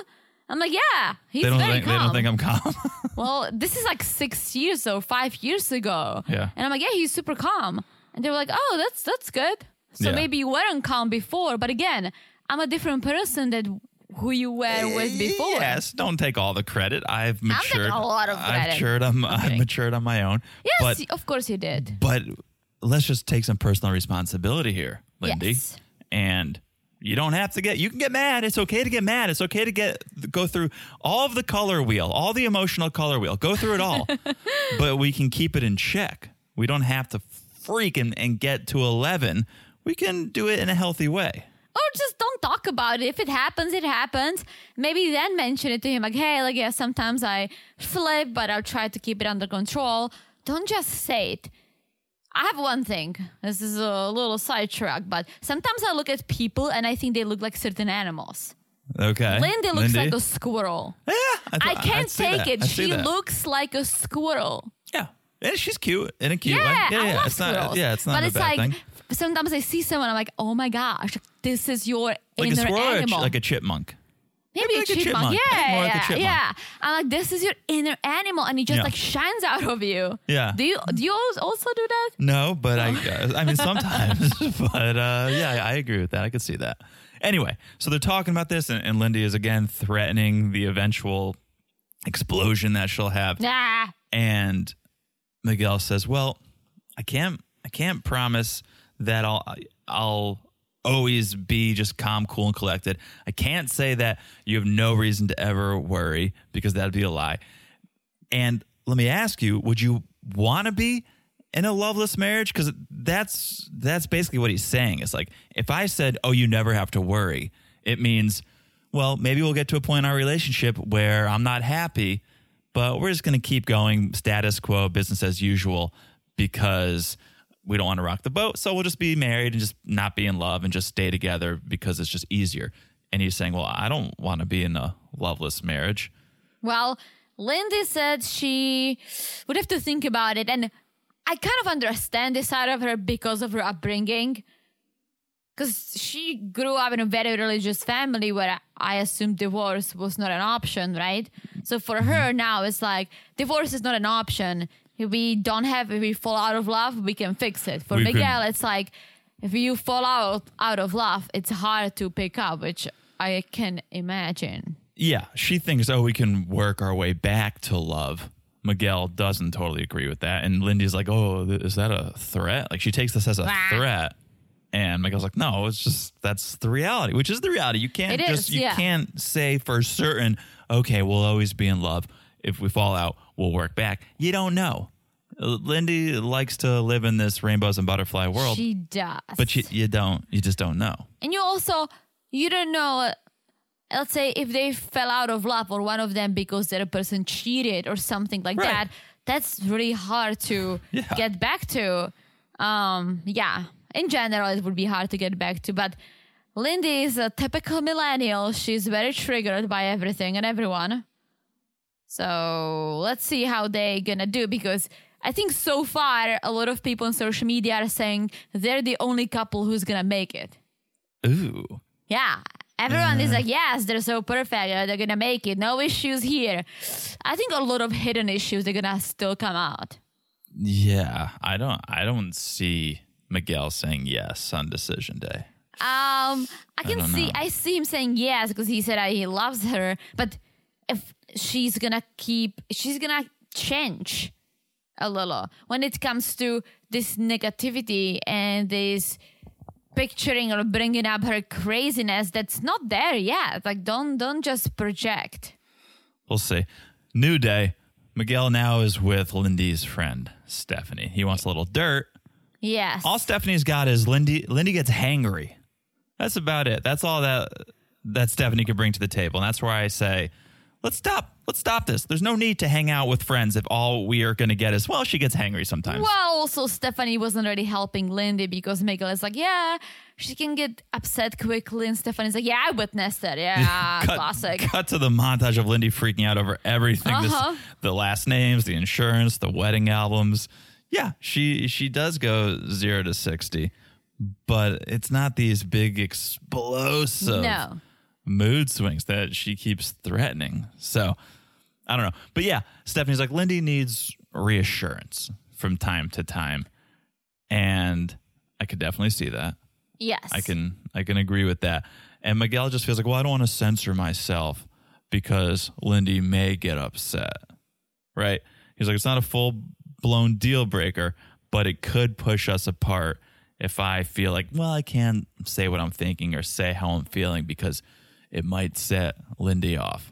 I'm like, "Yeah, he's They don't, very think, they don't think I'm calm. well, this is like six years or five years ago. Yeah. And I'm like, yeah, he's super calm. And they were like, oh, that's that's good. So Yeah. maybe you weren't calm before, but again, I'm a different person than who you were with eh, before. Yes, don't take all the credit. I've matured. a lot of I've credit. matured. I'm, I've matured on my own. Yes, but of course you did. but let's just take some personal responsibility here, Lindy. Yes. And you don't have to get. You can get mad. It's okay to get mad. It's okay to get go through all of the color wheel, all the emotional color wheel. Go through it all. but we can keep it in check. We don't have to freak and, and get to eleven. We can do it in a healthy way. Or just don't talk about it. If it happens, it happens. Maybe then mention it to him like, hey, like, yeah, sometimes I flip, but I'll try to keep it under control. Don't just say it. I have one thing. This is a little sidetrack, but sometimes I look at people and I think they look like certain animals. Okay. Lindy looks Lindy? like a squirrel. Yeah, I th- can't see take that. it. I She looks like a squirrel. Yeah, and she's cute in a cute way. Yeah, Yeah, I yeah. love it's not. squirrels. Yeah, it's not but a it's bad like thing. Sometimes I see someone, I'm like, oh my gosh, this is your Like a inner squirrel, a ch- animal. like a chipmunk. Maybe like a a chipmunk. chipmunk. I think Yeah, like a yeah, chipmunk. yeah. I'm like, this is your inner animal, and it just Yeah. like shines out of you. Yeah. Do you do you also do that? No, but I, I mean sometimes, but uh, yeah, I agree with that. I could see that. Anyway, so they're talking about this, and, and Lindy is again threatening the eventual explosion that she'll have. Nah. And Miguel says, "Well, I can't, I can't promise that I'll, I'll always be just calm, cool, and collected. I can't say that you have no reason to ever worry because that'd be a lie. And let me ask you, would you want to be in a loveless marriage? Because that's that's basically what he's saying. It's like if I said, "Oh, you never have to worry," it means, well, maybe we'll get to a point in our relationship where I'm not happy, but we're just going to keep going status quo, business as usual, because we don't want to rock the boat. So we'll just be married and just not be in love and just stay together because it's just easier. And he's saying, well, I don't want to be in a loveless marriage. Well, Lindy said she would have to think about it. And I kind of understand this side of her because of her upbringing. Because she grew up in a very religious family where I assume divorce was not an option, right? So for mm-hmm. her now, it's like divorce is not an option. If we don't have, if we fall out of love, we can fix it. For We Miguel, can- it's like if you fall out out of love, it's hard to pick up, which I can imagine. Yeah, she thinks, oh, we can work our way back to love. Miguel doesn't totally agree with that. And Lindy's like, oh, th- is that a threat? Like, she takes this as a Wah. threat. And Miguel's like, no, it's just, that's the reality, which is the reality. You can't It just, is, you yeah. can't say for certain, okay, we'll always be in love. If we fall out, we'll work back. You don't know. Lindy likes to live in this rainbows and butterfly world, she does. but you, you don't, you just don't know. And you also you don't know let's say if they fell out of love or one of them because the other person cheated or something like Right. that that's really hard to Yeah. get back to um yeah in general it would be hard to get back to but lindy is a typical millennial she's very triggered by everything and everyone so let's see how they gonna do because I think so far a lot of people on social media are saying they're the only couple who's gonna make it. Ooh. Yeah. Everyone is like, yes, they're so perfect. uh, They're gonna make it. No issues here. I think a lot of hidden issues are gonna still come out. Yeah, I don't I don't see Miguel saying yes on decision day. Um, I can don't see. know. I see him saying yes because he said uh, he loves her. But if she's gonna keep, she's gonna change a little when it comes to this negativity and this picturing or bringing up her craziness that's not there yet. Like, don't don't just project. We'll see. New day. Miguel now is with Lindy's friend, Stephanie. He wants a little dirt. Yes. All Stephanie's got is Lindy Lindy gets hangry. That's about it. That's all that that Stephanie could bring to the table. And that's where I say, let's stop. Let's stop this. There's no need to hang out with friends if all we are going to get is, well, she gets hangry sometimes. Well, also Stephanie wasn't really helping Lindy because Miguel is like, yeah, she can get upset quickly, and Stephanie's like, yeah, I witnessed it. Yeah, cut, classic. Cut to the montage of Lindy freaking out over everything. Uh-huh. the last names, the insurance, the wedding albums. Yeah, she she does go zero to sixty, but it's not these big explosive No. Mood swings that she keeps threatening. So I don't know. But yeah, Stephanie's like, Lindy needs reassurance from time to time. And I could definitely see that. Yes. I can I can agree with that. And Miguel just feels like, well, I don't want to censor myself because Lindy may get upset. Right? He's like, it's not a full blown deal breaker, but it could push us apart if I feel like, well, I can't say what I'm thinking or say how I'm feeling because it might set Lindy off.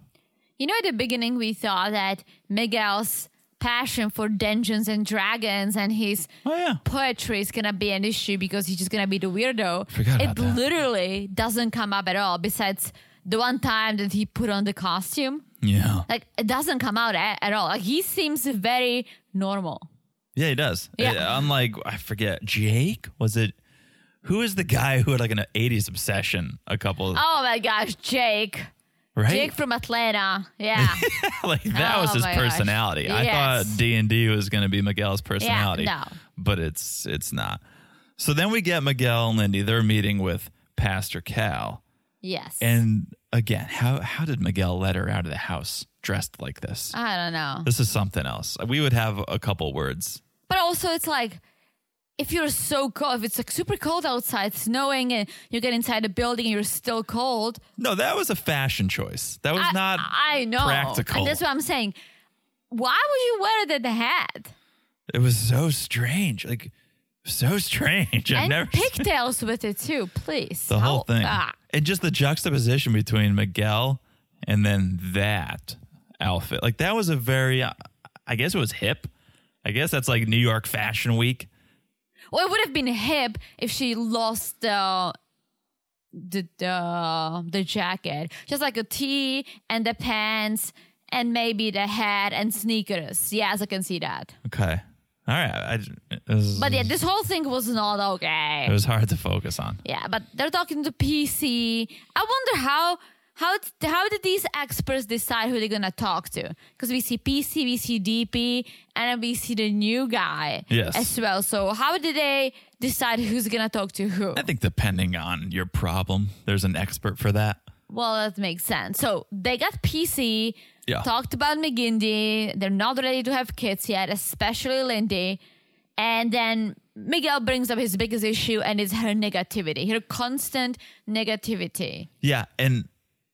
You know, at the beginning, we thought that Miguel's passion for Dungeons and Dragons and his Oh yeah. poetry is gonna be an issue because he's just gonna be the weirdo. Forgot it literally doesn't come up at all. Besides the one time that he put on the costume, Yeah. like it doesn't come out at, at all. Like he seems very normal. Yeah, he does. Yeah. Uh, Unlike I forget, Jake was it? Who is the guy who had like an '80s obsession? A couple, Oh my gosh, Jake. right? Jake from Atlanta. Yeah. like that Oh was his gosh. personality. I Yes. thought D and D was going to be Miguel's personality. no. but it's it's not. So then we get Miguel and Lindy. They're meeting with Pastor Cal, yes. and again, how how did Miguel let her out of the house dressed like this? I don't know. This is something else. We would have a couple words. But also, it's like if you're so cold, if it's like super cold outside, snowing, and you get inside a building and you're still cold. No, that was a fashion choice. That was I, not I know. practical. And that's what I'm saying. Why would you wear it at the hat? It was so strange. Like so strange. I've and never pigtails with it too, please. the whole How- thing. ah. And just the juxtaposition between Miguel and then that outfit. Like that was a very I guess it was hip. I guess that's like New York Fashion Week. Or it would have been hip if she lost the the the, the jacket. Just like a tee and the pants and maybe the hat and sneakers. Yes, I can see that. Okay. All right. I, was, But yeah, this whole thing was not okay. it was hard to focus on. Yeah, but they're talking to PC. I wonder how how how did these experts decide who they're gonna talk to? Because we see PC, we see DP, and we see the new guy Yes. as well. So how did they decide who's gonna talk to who? I think depending on your problem, there's an expert for that. Well, that makes sense. So they got PC, Yeah. talked about McGindy. They're not ready to have kids yet, especially Lindy. And then Miguel brings up his biggest issue, and it's her negativity, her constant negativity. Yeah, and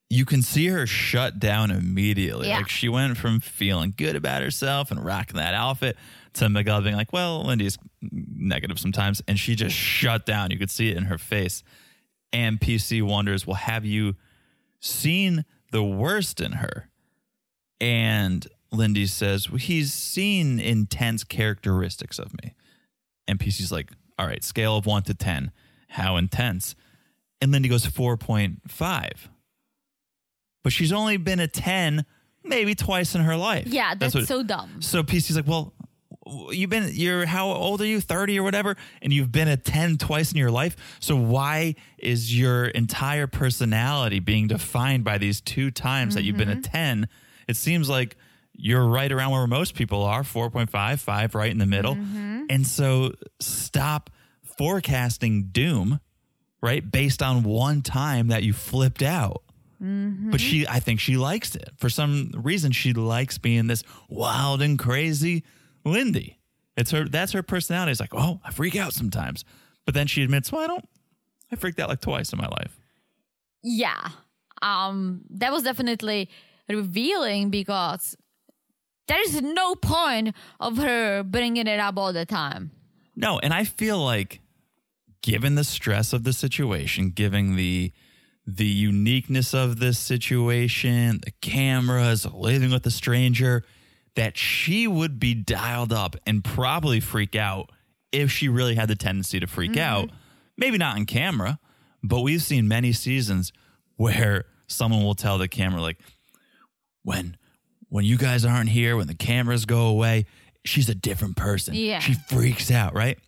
you can see her shut down immediately. Yeah. Like she went from feeling good about herself and rocking that outfit to Miguel being like, "Well, Lindy's negative sometimes," and she just shut down. You could see it in her face. And PC wonders, "Well, have you seen the worst in her?" And Lindy says, well, "He's seen intense characteristics of me." And PC's like, "All right, scale of one to ten, how intense?" And Lindy goes 4.5 but she's only been a 10 maybe twice in her life. Yeah, that's, what- so dumb. So PC's like, well, you've been, you're, how old are you? 30 or whatever? And you've been a 10 twice in your life. So why is your entire personality being defined by these two times that you've been a mm-hmm. 10? It seems like you're right around where most people are 4.5, 5 right in the middle. Mm-hmm. And so stop forecasting doom, right? Based on one time that you flipped out. But she, I think she likes it. For some reason, she likes being this wild and crazy Lindy. It's her, that's her personality. It's like, oh, I freak out sometimes. But then she admits, well, I don't, I freaked out like twice in my life. Yeah. Um that was definitely revealing because there is no point of her bringing it up all the time. No, and I feel like given the stress of the situation, given the the uniqueness of this situation, the cameras, living with a stranger, that she would be dialed up and probably freak out if she really had the tendency to freak out. Maybe not on camera, but we've seen many seasons where someone will tell the camera like when when you guys aren't here, when the cameras go away, she's a different person. Yeah. She freaks out, right?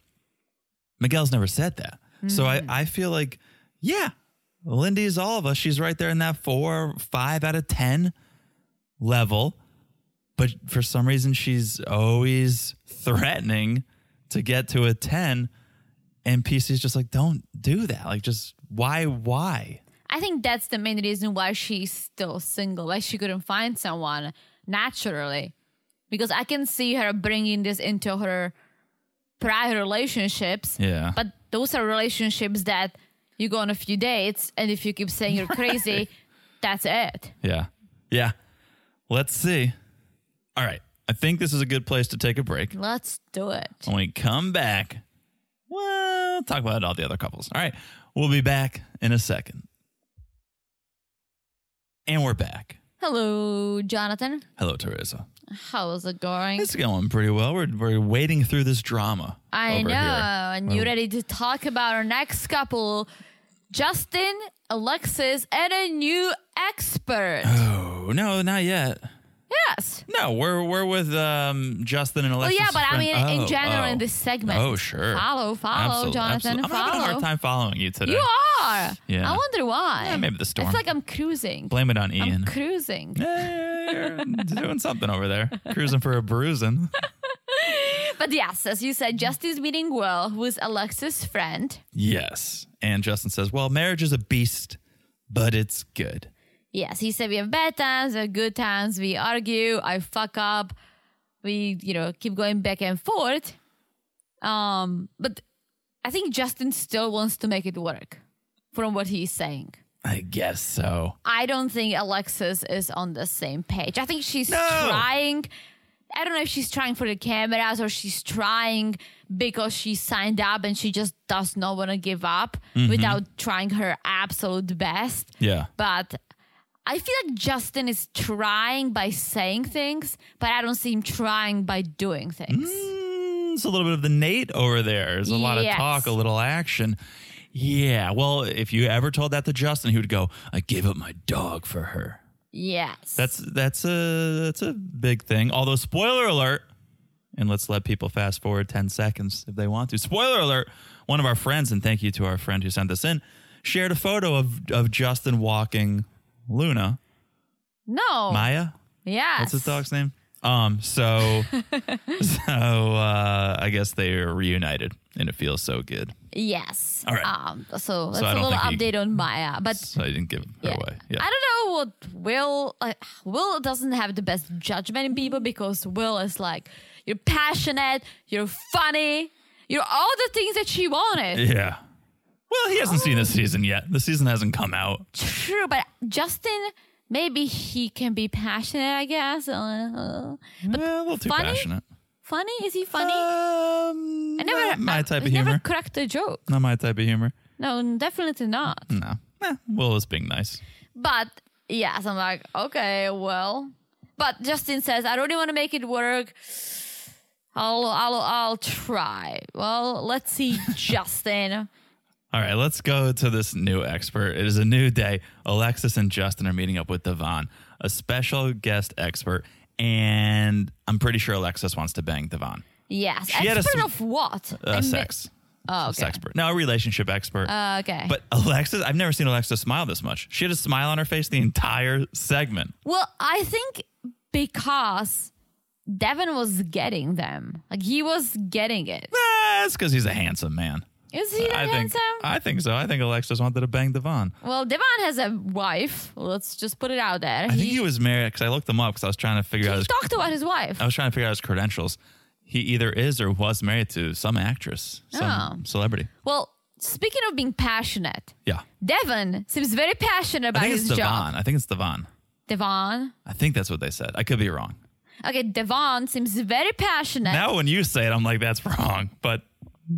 Miguel's never said that. So I, Mm. I feel like, yeah, Lindy is all of us. She's right there in that four, five out of 10 level. But for some reason, she's always threatening to get to a 10. And PC's just like, don't do that. Like, just why, why? I think that's the main reason why she's still single, why she couldn't find someone naturally. Because I can see her bringing this into her prior relationships. Yeah. But those are relationships that you go on a few dates, and if you keep saying you're crazy, that's it. Yeah. Yeah. Let's see. All right. I think this is a good place to take a break. Let's do it. When we come back, well, talk about all the other couples. All right. We'll be back in a second. And we're back. Hello, Jonathan. Hello, Teresa. How's it going? It's going pretty well. We're, we're wading through this drama. I know. here. And you Well, ready to talk about our next couple, Justin, Alexis, and a new expert. Oh, no, not yet. Yes. No, we're we're with um, Justin and Alexis. Well, yeah, but I friend- mean, in Oh, general, oh. in this segment. Oh, sure. Follow, follow, Absolute- Jonathan. absolute- I'm having a follow. hard time following you today. You are. Yeah. I wonder why. Yeah, maybe the storm. It's like I'm cruising. Blame it on Ian. I'm cruising. Yeah, you're doing something over there, cruising for a bruising. But yes, as you said, Justin's meeting Will, who is Alexis' friend. Yes, and Justin says, "Well, marriage is a beast, but it's good." Yes, he said we have bad times, we have good times, we argue, I fuck up, we, you know, keep going back and forth. Um, but I think Justin still wants to make it work from what he's saying. I guess so. I don't think Alexis is on the same page. I think she's No. trying. I don't know if she's trying for the cameras or she's trying because she signed up and she just does not want to give up Mm-hmm. without trying her absolute best. Yeah. But I feel like Justin is trying by saying things, but I don't see him trying by doing things. Mm, It's a little bit of the Nate over there. There's a lot of talk, a little action. Yeah. Well, if you ever told that to Justin, he would go, "I gave up my dog for her." Yes. That's that's a that's a big thing. Although spoiler alert, and let's let people fast forward 10 seconds if they want to. Spoiler alert, one of our friends, and thank you to our friend who sent this in, shared a photo of, of Justin walking Luna. no. Maya? Yeah. What's his dog's name? Um, so so uh I guess they are reunited and it feels so good. Yes. All right. Um, so that's I a little think he- update on Maya. But So I didn't give her yeah. away. Yeah. I don't know what Will like Will doesn't have the best judgment in people because Will is like you're passionate, you're funny, you're all the things that she wanted. yeah. Well, he hasn't seen this season yet. The season hasn't come out. True, but Justin maybe he can be passionate, I guess. Uh, but Yeah, a little too funny? passionate. funny? Is he funny? Um, I never not my I- type I of never humor. cracked a joke. Not my type of humor. No, definitely not. No. Eh, Will is being nice. But yes, I'm like, okay, well. But Justin says, I really want to make it work. I'll I'll I'll try. Well, let's see, Justin. All right, let's go to this new expert. It is a new day. Alexis and Justin are meeting up with Devon, a special guest expert, and I'm pretty sure Alexis wants to bang Devon. Yes. She had a Expert of what? Uh, sex. Oh, Sex okay. expert. No, a relationship expert. Uh, okay. but Alexis, I've never seen Alexis smile this much. She had a smile on her face the entire segment. well, I think because Devin was getting them. Like he was getting it. That's because he's a handsome man. Is he that I think. handsome? I think so. I think Alexis wanted to bang Devon. well, Devon has a wife. Let's just put it out there. I think he was married because I looked him up because I was trying to figure out he his talked about his wife. I was trying to figure out his credentials. He either is or was married to some actress, some Oh. celebrity. Well, speaking of being passionate, Yeah. Devon seems very passionate I about think his it's job. I think it's Devon. Devon. I think that's what they said. I could be wrong. Okay, Devon seems very passionate. Now, when you say it, I'm like, that's wrong. But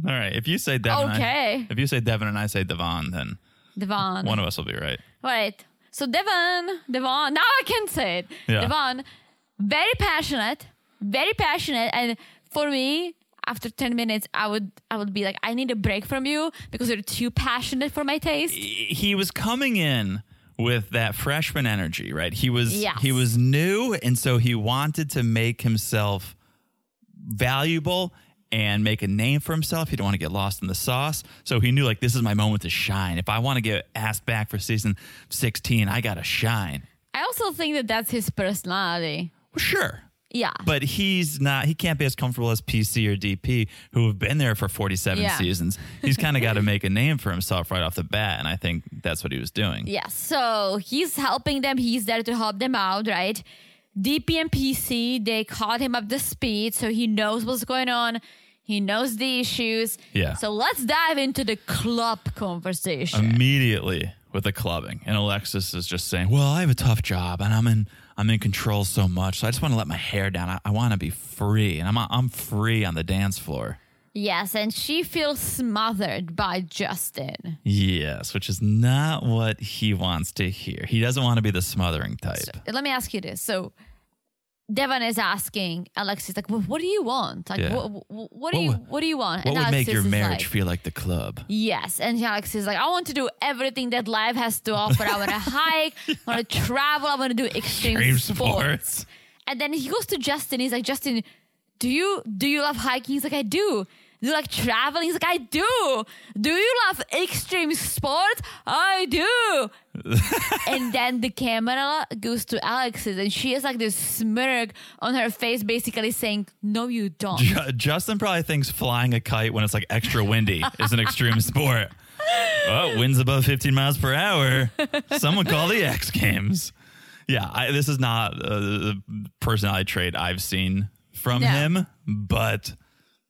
all right, if you say Devon, and I- Okay. if you say Devon and I say Devon, then Devon. one of us will be right. Right. So Devon, Devon, now I can say it. Yeah. Devon, very passionate, very passionate. And for me, after 10 minutes, I would I would be like, I need a break from you because you're too passionate for my taste. He was coming in with that freshman energy, right? He was Yes. he was new, and so he wanted to make himself valuable and make a name for himself. He didn't want to get lost in the sauce. So he knew like this is my moment to shine. If I want to get asked back for season 16, I got to shine. I also think that that's his personality. Well, sure. Yeah. But he's not, he can't be as comfortable as PC or DP who have been there for 47 Yeah. seasons. He's kind of got to make a name for himself right off the bat. And I think that's what he was doing. Yes. So he's helping them. He's there to help them out, right? DP and PC, they caught him up to speed, so he knows what's going on. He knows the issues. Yeah. So let's dive into the club conversation. Immediately with the clubbing. And Alexis is just saying, Well, I have a tough job and I'm in I'm in control so much. So I just want to let my hair down. I, I want to be free. And I'm I'm free on the dance floor. Yes, and she feels smothered by Justin. Yes, which is not what he wants to hear. He doesn't want to be the smothering type. Let me ask you this. So Devon is asking Alexis, like, well, what do you want? Like, Yeah. what, what, what do you what do you want? what And would make your marriage like, feel like the club? Yes, and Alex is like, I want to do everything that life has to offer. I want to hike, I want to travel, I want to do extreme, Extreme sports. sports. And then he goes to Justin. He's like, Justin, do you do you love hiking? He's like, I do. Do you like traveling? He's like, I do. Do you love extreme sports? I do. and then the camera goes to Alexis, and she has like this smirk on her face, basically saying, No, you don't. Ju- Justin probably thinks flying a kite when it's like extra windy is an extreme sport. Oh, winds above 15 miles per hour. Someone call the X Games. Yeah, I, this is not uh, a personality trait I've seen from No. him, but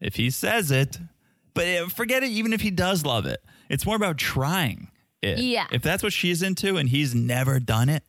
if he says it, but uh, forget it, even if he does love it, it's more about trying it. Yeah. If that's what she's into and he's never done it,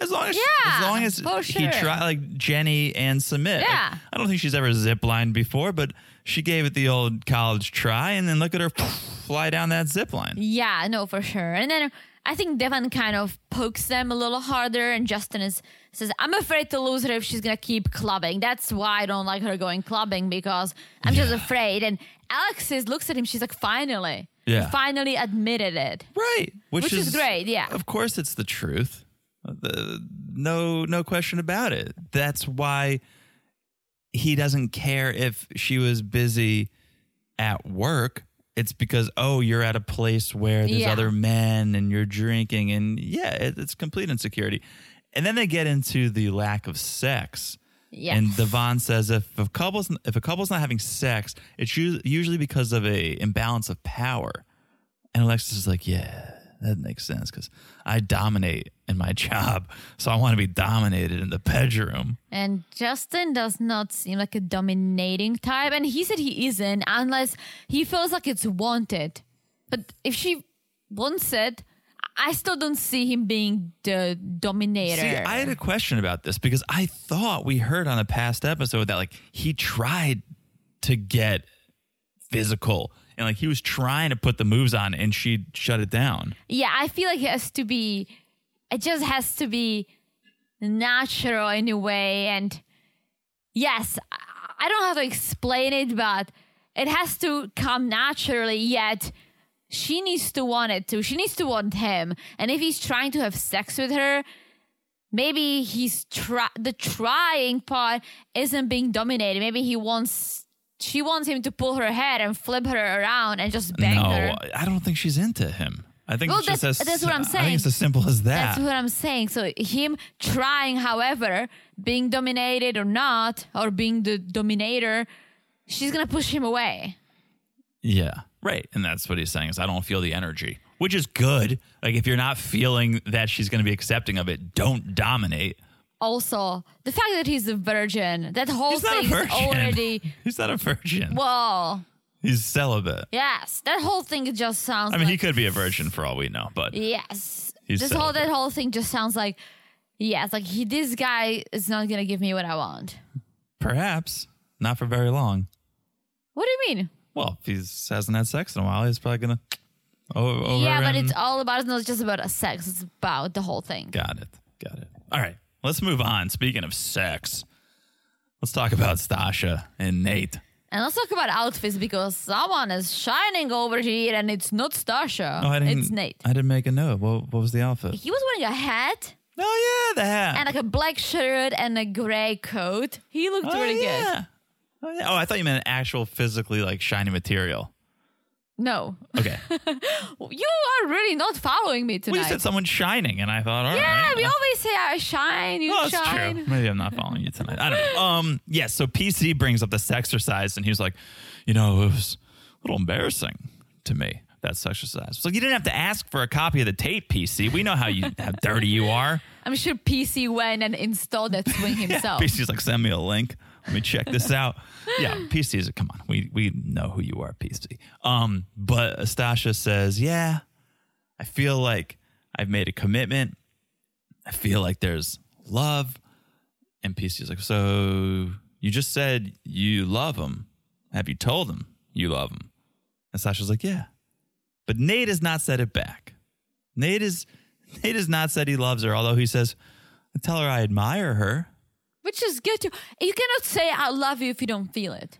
as long as, Yeah, as long as he sure. try like Jenny and Sumit. Like, Yeah. I don't think she's ever ziplined before, but she gave it the old college try, and then look at her fly down that zip line. Yeah, no, for sure. And then I think Devon kind of pokes them a little harder, and Justin is says, "I'm afraid to lose her if she's gonna keep clubbing. That's why I don't like her going clubbing because I'm just afraid." And Alexis looks at him. She's like, "Finally, Yeah. Finally admitted it, Right. Which is great, yeah. Of course it's the truth. The, no no question about it. That's why he doesn't care if she was busy at work. It's because oh, you're at a place where there's Yeah. other men and you're drinking and yeah, it, it's complete insecurity. And then they get into the lack of sex. Yes. And Devon says if a couple's if a couple's not having sex, it's usually because of a imbalance of power. And Alexis is like, yeah, that makes sense because I dominate in my job, so I want to be dominated in the bedroom. And Justin does not seem like a dominating type. And he said he isn't unless he feels like it's wanted. But if she wants it, I still don't see him being the dominator. See, I had a question about this because I thought we heard on a past episode that like he tried to get physical and like he was trying to put the moves on and she shut it down. yeah, I feel like it has to be, it just has to be natural in a way. And yes, I- don't have to explain it, but it has to come naturally, yet she needs to want it too. She needs to want him. And if he's trying to have sex with her, maybe he's try the trying part isn't being dominated. Maybe he wants she wants him to pull her head and flip her around and just bang no, her. I don't think she's into him. I think Well, that's- as that's what I'm I saying. think it's as simple as that. That's what I'm saying. So him trying, however, being dominated or not, or being the dominator, she's gonna push him away. Yeah. Right. And that's what he's saying is I don't feel the energy, which is good. Like if you're not feeling that she's going to be accepting of it, don't dominate. Also, the fact that he's a virgin, that whole He's thing is already He's not a virgin. well. He's celibate. Yes, that whole thing just sounds. I mean, he could be a virgin for all we know, but Yes, He's this whole that whole thing just sounds like. Yes, like he, this guy is not gonna give me what I want. perhaps not for very long. What do you mean? Well, if he hasn't had sex in a while, he's probably. Oh, over yeah, but it's all about. It's not just about a sex. It's about the whole thing. Got it. Got it. All right. Let's move on. Speaking of sex, let's talk about Stacia and Nate. And let's talk about outfits because someone is shining over here, and it's not Stacia. Oh, I didn't, it's Nate. I didn't make a note. What, what was the outfit? He was wearing a hat Oh, yeah, the hat. and like a black shirt and a gray coat. He looked oh, really yeah. good. Oh, yeah. Oh, I thought you meant an actual physically like shiny material. No, Okay. you are really not following me tonight. you tonight. said someone shining, and I thought, all right. yeah, we uh, always say I shine, you Well, that's shine. true. Maybe I'm not following you tonight. I don't know. Um, yeah. So PC brings up this exercise, and he was like, you know, it was a little embarrassing to me that exercise. So you didn't have to ask for a copy of the tape, PC. We know how you how dirty you are. I'm sure PC went and installed that swing himself. PC's like, send me a link. Let me check this out. yeah, PC's like, come on, we we know who you are, PC. Um, but Stacia says, yeah, I feel like I've made a commitment. I feel like there's love. And PC is like, so you just said you love him. Have you told him you love him? And Stacia's like, yeah. But Nate has not said it back. Nate is Nate has not said he loves her, although he says, tell her I admire her. Which is good too. You cannot say I love you if you don't feel it.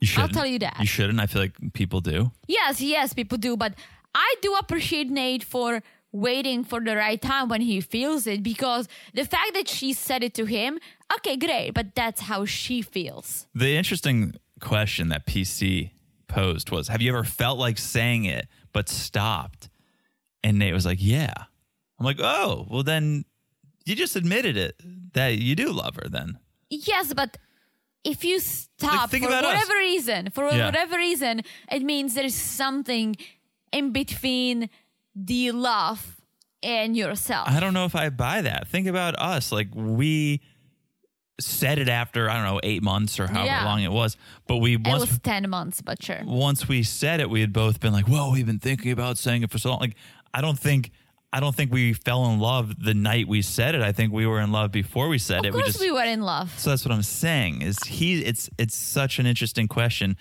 You I'll tell you that. You shouldn't. I feel like people do. Yes, yes, people do, but I do appreciate Nate for waiting for the right time when he feels it because the fact that she said it to him, okay, great, but that's how she feels. The interesting question that PC posed was Have you ever felt like saying it but stopped? And Nate was like, Yeah. I'm like, Oh, well, then you just admitted it that you do love her then. Yes, but if you stop think for about us. whatever reason, for Yeah. whatever reason, it means there's something in between the love and yourself. I don't know if I buy that. Think about us. Like, we said it after, I don't know, eight months or however Yeah. long it was. But we it was 10 months, but sure. once we said it, we had both been like, "Whoa, we've been thinking about saying it for so long." Like, I don't think, I don't think we fell in love the night we said it. I think we were in love before we said Of it. course, we just, we were in love. so that's what I'm saying. Is he? It's it's such an interesting question.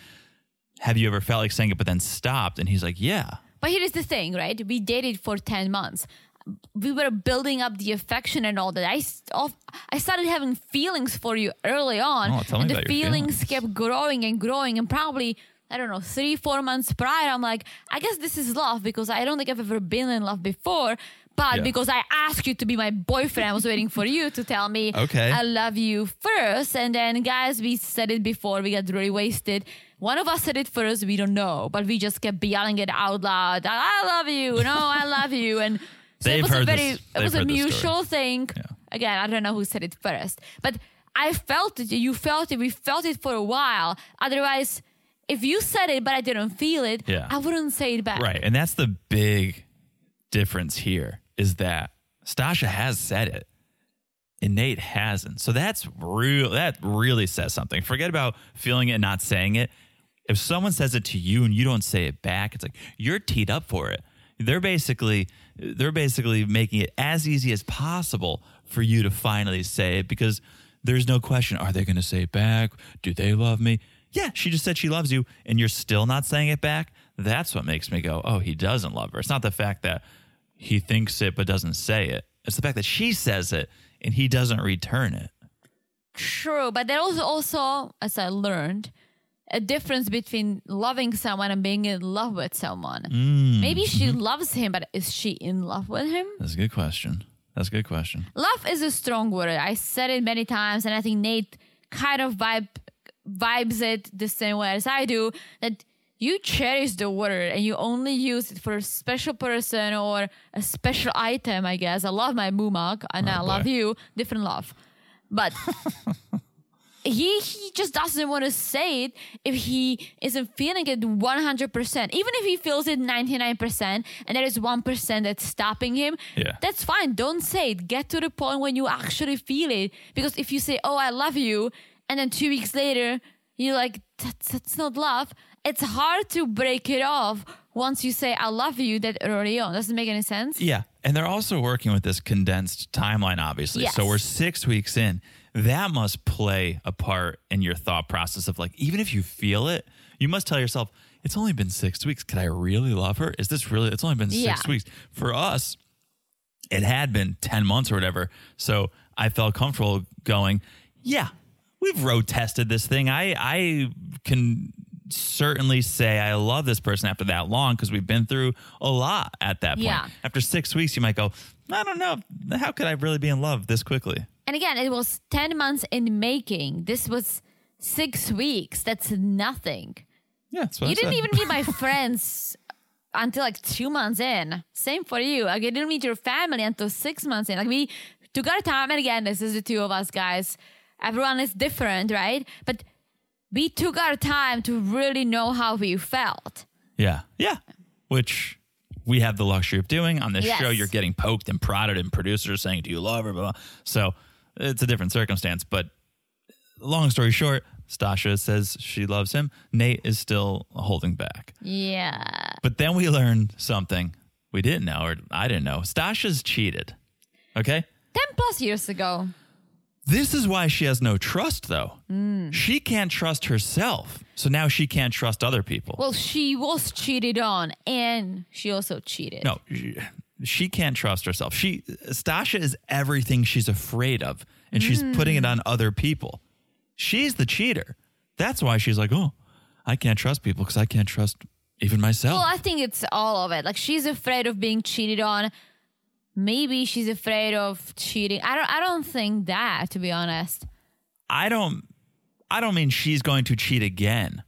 Have you ever felt like saying it, but then stopped? And he's like, "Yeah." But here's the thing, right? We dated for 10 months. We were building up the affection and all that. I, I started having feelings for you early on. Oh, and the feelings, feelings. kept growing and growing. And probably, I don't know, three, four months prior, I'm like, I guess this is love because I don't think I've ever been in love before. But Yeah. because I asked you to be my boyfriend, I was waiting for you to tell me Okay. I love you first. And then, guys, we said it before, we got really wasted. One of us said it first, we don't know, but we just kept yelling it out loud. I love you. No, I love you. And so They've it was a very, this- it was a heard this story. mutual thing. Yeah. Again, I don't know who said it first, but I felt it. You felt it. We felt it for a while. Otherwise, if you said it, but I didn't feel it, Yeah. I wouldn't say it back. Right. And that's the big difference here is that Stacia has said it and Nate hasn't. So that's real that really says something. Forget about feeling it and not saying it. If someone says it to you and you don't say it back, it's like you're teed up for it. They're basically they're basically making it as easy as possible for you to finally say it because there's no question are they going to say it back? Do they love me? Yeah, she just said she loves you and you're still not saying it back. That's what makes me go, "Oh, he doesn't love her." It's not the fact that he thinks it but doesn't say it. It's the fact that she says it and he doesn't return it. True, but there was also, as I learned, a difference between loving someone and being in love with someone. Mm, Maybe she mm-hmm. loves him, but is she in love with him? That's a good question. That's a good question. Love is a strong word. I said it many times, and I think Nate kind of vibe vibes it the same way as I do. That you cherish the word and you only use it for a special person or a special item. I guess I love my mumag and I Oh, love you. Different love, but. He, he just doesn't want to say it if he isn't feeling it 100%. Even if he feels it 99% and there is 1% that's stopping him, Yeah. that's fine. Don't say it. Get to the point when you actually feel it. Because if you say, "Oh, I love you," and then two weeks later you're like, "That's that's not love." It's hard to break it off once you say, "I love you" that early on. Doesn't make any sense. Yeah. And they're also working with this condensed timeline, obviously. Yes. So we're six weeks in. That must play a part in your thought process of like, even if you feel it, you must tell yourself, it's only been six weeks. Could I really love her? Is this really, it's only been six Yeah. weeks. For us, it had been 10 months or whatever. So I felt comfortable going, yeah, we've road tested this thing. I, I can certainly say I love this person after that long because we've been through a lot at that point. Yeah. After six weeks, you might go, I don't know. How could I really be in love this quickly? And again, it was 10 months in making. This was six weeks. That's nothing. Yeah, that's what You I didn't said. even meet my friends until like two months in. Same for you. Like you didn't meet your family until six months in. Like we took our time, and again, this is the two of us guys. Everyone is different, right? But we took our time to really know how we felt. Yeah. Yeah. Which we have the luxury of doing on this Yes. show. You're getting poked and prodded, and producers saying, Do you love her? Blah, blah. So it's a different circumstance. But long story short, Stacia says she loves him. Nate is still holding back. Yeah. But then we learned something we didn't know, or I didn't know. Stacia's cheated. Okay. 10 plus years ago. This is why she has no trust, though. Mm. She can't trust herself. So now she can't trust other people. Well, she was cheated on and she also cheated. No, she, she can't trust herself. She Stacia is everything she's afraid of, and she's putting it on other people. She's the cheater. That's why she's like, oh, I can't trust people because I can't trust even myself. Well, I think it's all of it. Like she's afraid of being cheated on. Maybe she's afraid of cheating. I don't I don't think that to be honest. I don't I don't mean she's going to cheat again.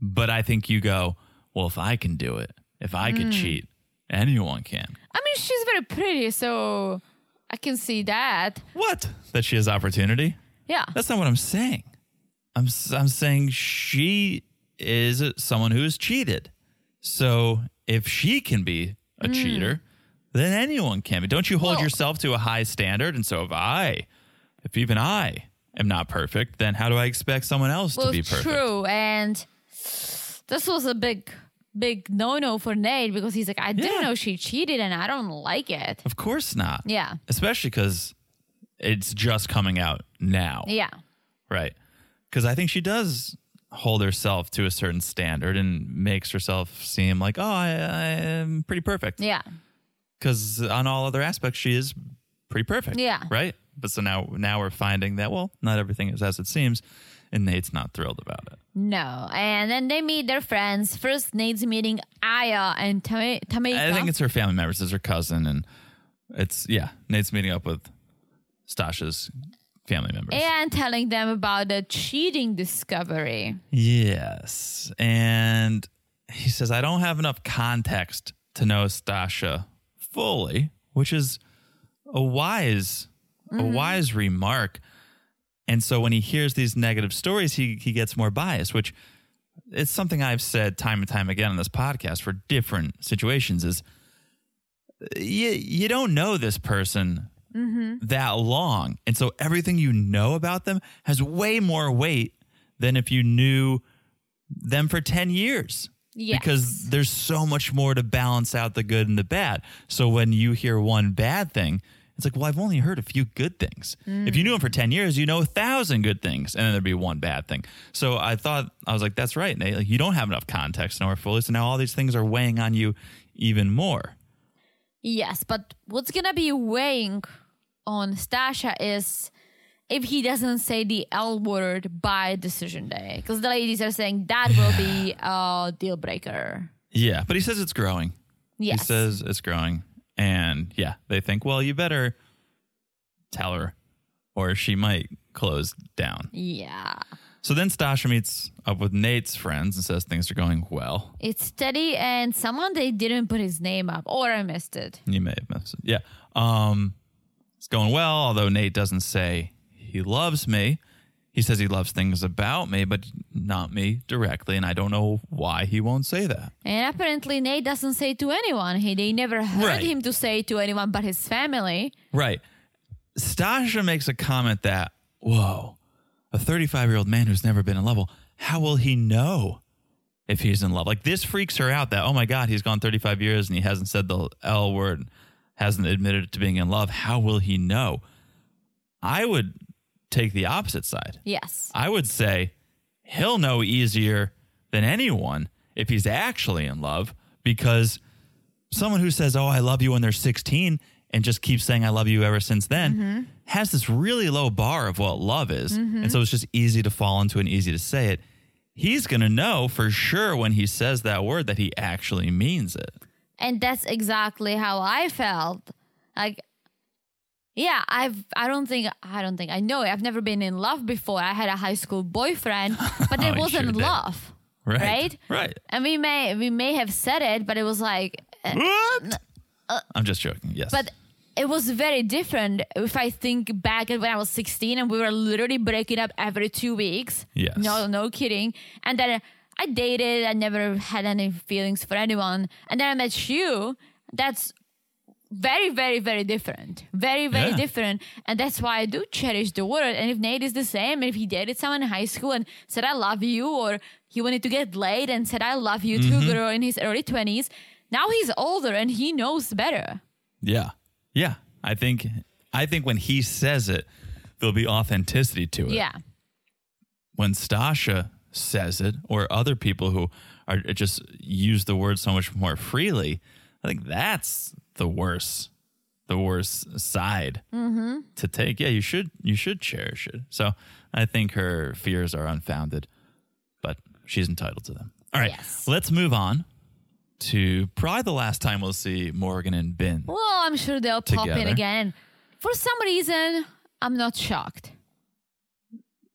But I think you go, well, if I can do it, if I can hmm. cheat, anyone can. I mean, she's very pretty, so I can see that. What? That she has opportunity? Yeah. That's not what I'm saying. I'm I'm saying she is someone who has cheated. So if she can be a hmm. cheater, then anyone can be. Don't you hold Well- yourself to a high standard? And so if I, if even I am not perfect, then how do I expect someone else well, to be perfect? true. And this was a big, big no no for Nate because he's like, I didn't Yeah. know she cheated and I don't like it. Of course not. Yeah. Especially because it's just coming out now. Yeah. Right. Because I think she does hold herself to a certain standard and makes herself seem like, oh, I, I am pretty perfect. Yeah. Because on all other aspects, she is pretty perfect. Yeah. Right. But so now, now we're finding that well, not everything is as it seems, and Nate's not thrilled about it. No. And then they meet their friends. First, Nate's meeting Aya and Tamika. I think it's her family members, it's her cousin, and it's yeah. Nate's meeting up with Stacia's family members. and telling them about the cheating discovery. Yes. And he says, I don't have enough context to know Stacia fully, which is a wise, a mm-hmm. wise remark. And so when he hears these negative stories, he he gets more biased, which it's something I've said time and time again on this podcast for different situations is you, you don't know this person mm-hmm. that long. And so everything you know about them has way more weight than if you knew them for 10 years. Yes. Because there's so much more to balance out the good and the bad. So when you hear one bad thing, it's like, well, I've only heard a few good things. If you knew him for 10 years, you know a thousand good things, and then there'd be one bad thing. So I thought, I was like, that's right, Nate. Like, you don't have enough context to know her fully. So now all these things are weighing on you even more. Yes, but what's gonna be weighing on Stacia is if he doesn't say the L word by decision day, because the ladies are saying that will be a deal breaker. Yeah, but he says it's growing. Yes. He says it's growing. And yeah, they think, well, you better tell her or she might close down. Yeah. So then Stacia meets up with Nate's friends and says things are going well. It's steady and someone they didn't put his name up, or I missed it. You may have missed it. Yeah. Um, it's going well, although Nate doesn't say he loves me. He says he loves things about me, but not me directly. And I don't know why he won't say that. And apparently Nate doesn't say to anyone. He they never heard Right. him to say to anyone but his family. Right. Stacia makes a comment that, whoa, a 35 year old man who's never been in love, how will he know if he's in love? Like, this freaks her out that, oh my God, he's gone 35 years and he hasn't said the L word, hasn't admitted to being in love. How will he know? I would take the opposite side. Yes. I would say he'll know easier than anyone if he's actually in love because someone who says, Oh, I love you when they're 16 and just keeps saying, I love you ever since then mm-hmm. has this really low bar of what love is. And mm-hmm. so it's just easy to fall into and easy to say it. He's going to know for sure when he says that word that he actually means it. and that's exactly how I felt. Like, yeah, I've I don't think I don't think I know it. I've never been in love before. I had a high school boyfriend, but Oh, it you wasn't sure love, Right. right? Right. And we may we may have said it, but it was like, uh, What? I'm just joking. Yes. but it was very different. If I think back at when I was 16 and we were literally breaking up every two weeks. Yes. No, no kidding. And then I dated. I never had any feelings for anyone. And then I met you. That's very, very, very different. Very, very Yeah. different. And that's why I do cherish the word. And if Nate is the same, and if he dated someone in high school and said, I love you, or he wanted to get laid and said, I love you to a mm-hmm. girl in his early 20s, now he's older and he knows better. Yeah. Yeah. I think I think when he says it, there'll be authenticity to it. Yeah. When Stacia says it, or other people who are just use the word so much more freely, I think that's the worst, the worst side mm-hmm. to take. Yeah, you should you should cherish it. So I think her fears are unfounded, but she's entitled to them. All right, Yes. let's move on to probably the last time we'll see Morgan and Ben. Well, I'm sure they'll pop in again. For some reason, I'm not shocked.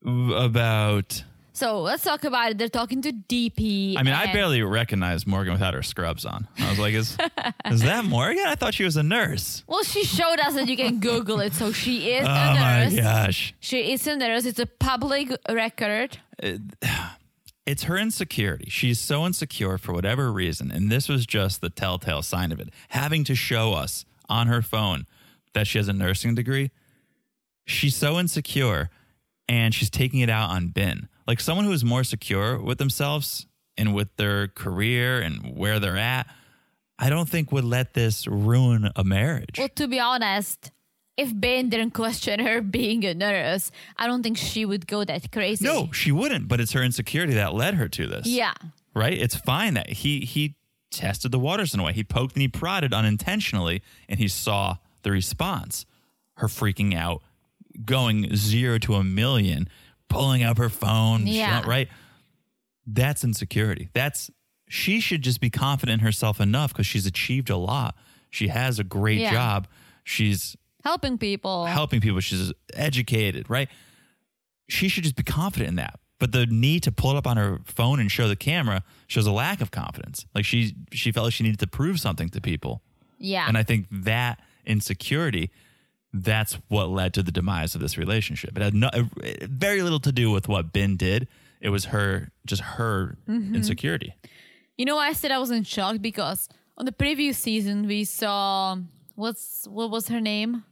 About So let's talk about it. They're talking to DP. I mean, I barely recognized Morgan without her scrubs on. I was like, is, is that Morgan? I thought she was a nurse. Well, she showed us that you can Google it. So she is oh a nurse. Oh my gosh. She is a nurse. It's a public record. It's her insecurity. She's so insecure for whatever reason. And this was just the telltale sign of it. Having to show us on her phone that she has a nursing degree. She's so insecure and she's taking it out on Ben. Like someone who is more secure with themselves and with their career and where they're at, I don't think would let this ruin a marriage. Well, to be honest, if Ben didn't question her being a nurse, I don't think she would go that crazy. No, she wouldn't, but it's her insecurity that led her to this. Yeah. Right? It's fine that he he tested the waters in a way. He poked and he prodded unintentionally and he saw the response. Her freaking out, going zero to a million, pulling up her phone, Yeah. right? That's insecurity. That's she should just be confident in herself enough because she's achieved a lot. She has a great Yeah. job. She's Helping people. helping people. She's educated, right? She should just be confident in that. But the need to pull it up on her phone and show the camera shows a lack of confidence. Like she she felt like she needed to prove something to people. Yeah. And I think that insecurity, that's what led to the demise of this relationship. It had no, very little to do with what Ben did. It was her, just her Mhm. insecurity. You know, why I said I was in shock because on the previous season we saw what's what was her name?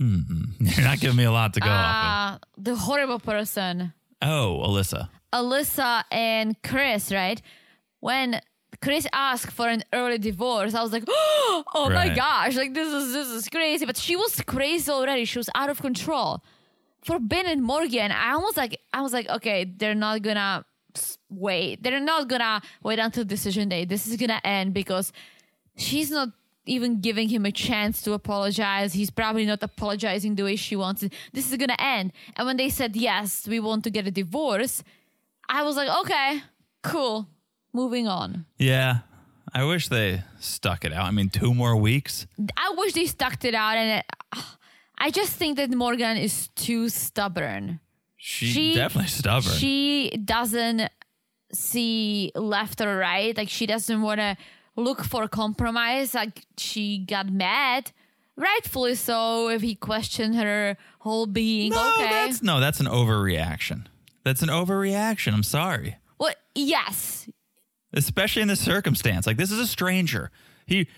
Mhm. You're not giving me a lot to go off Uh, the horrible person. Oh, Alyssa. Alyssa and Chris, right? When Chris asked for an early divorce, I was like, "Oh my Right. gosh! Like this is this is crazy." But she was crazy already. She was out of control. For Ben and Morgan, I almost like I was like, "Okay, they're not gonna wait. They're not gonna wait until decision day. This is gonna end because she's not." Even giving him a chance to apologize. He's probably not apologizing the way she wants it. This is gonna end. And when they said, yes, we want to get a divorce, I was like, okay, cool. Moving on. Yeah. I wish they stuck it out. I mean, two more weeks. I wish they stuck it out, and it, I just think that Morgan is too stubborn. She, definitely stubborn. She doesn't see left or right. Like she doesn't want to look for compromise. Like she got mad, rightfully so. If he questioned her whole being, no, okay. that's no, that's an overreaction. That's an overreaction. I'm sorry. well, yes, especially in this circumstance. Like this is a stranger. He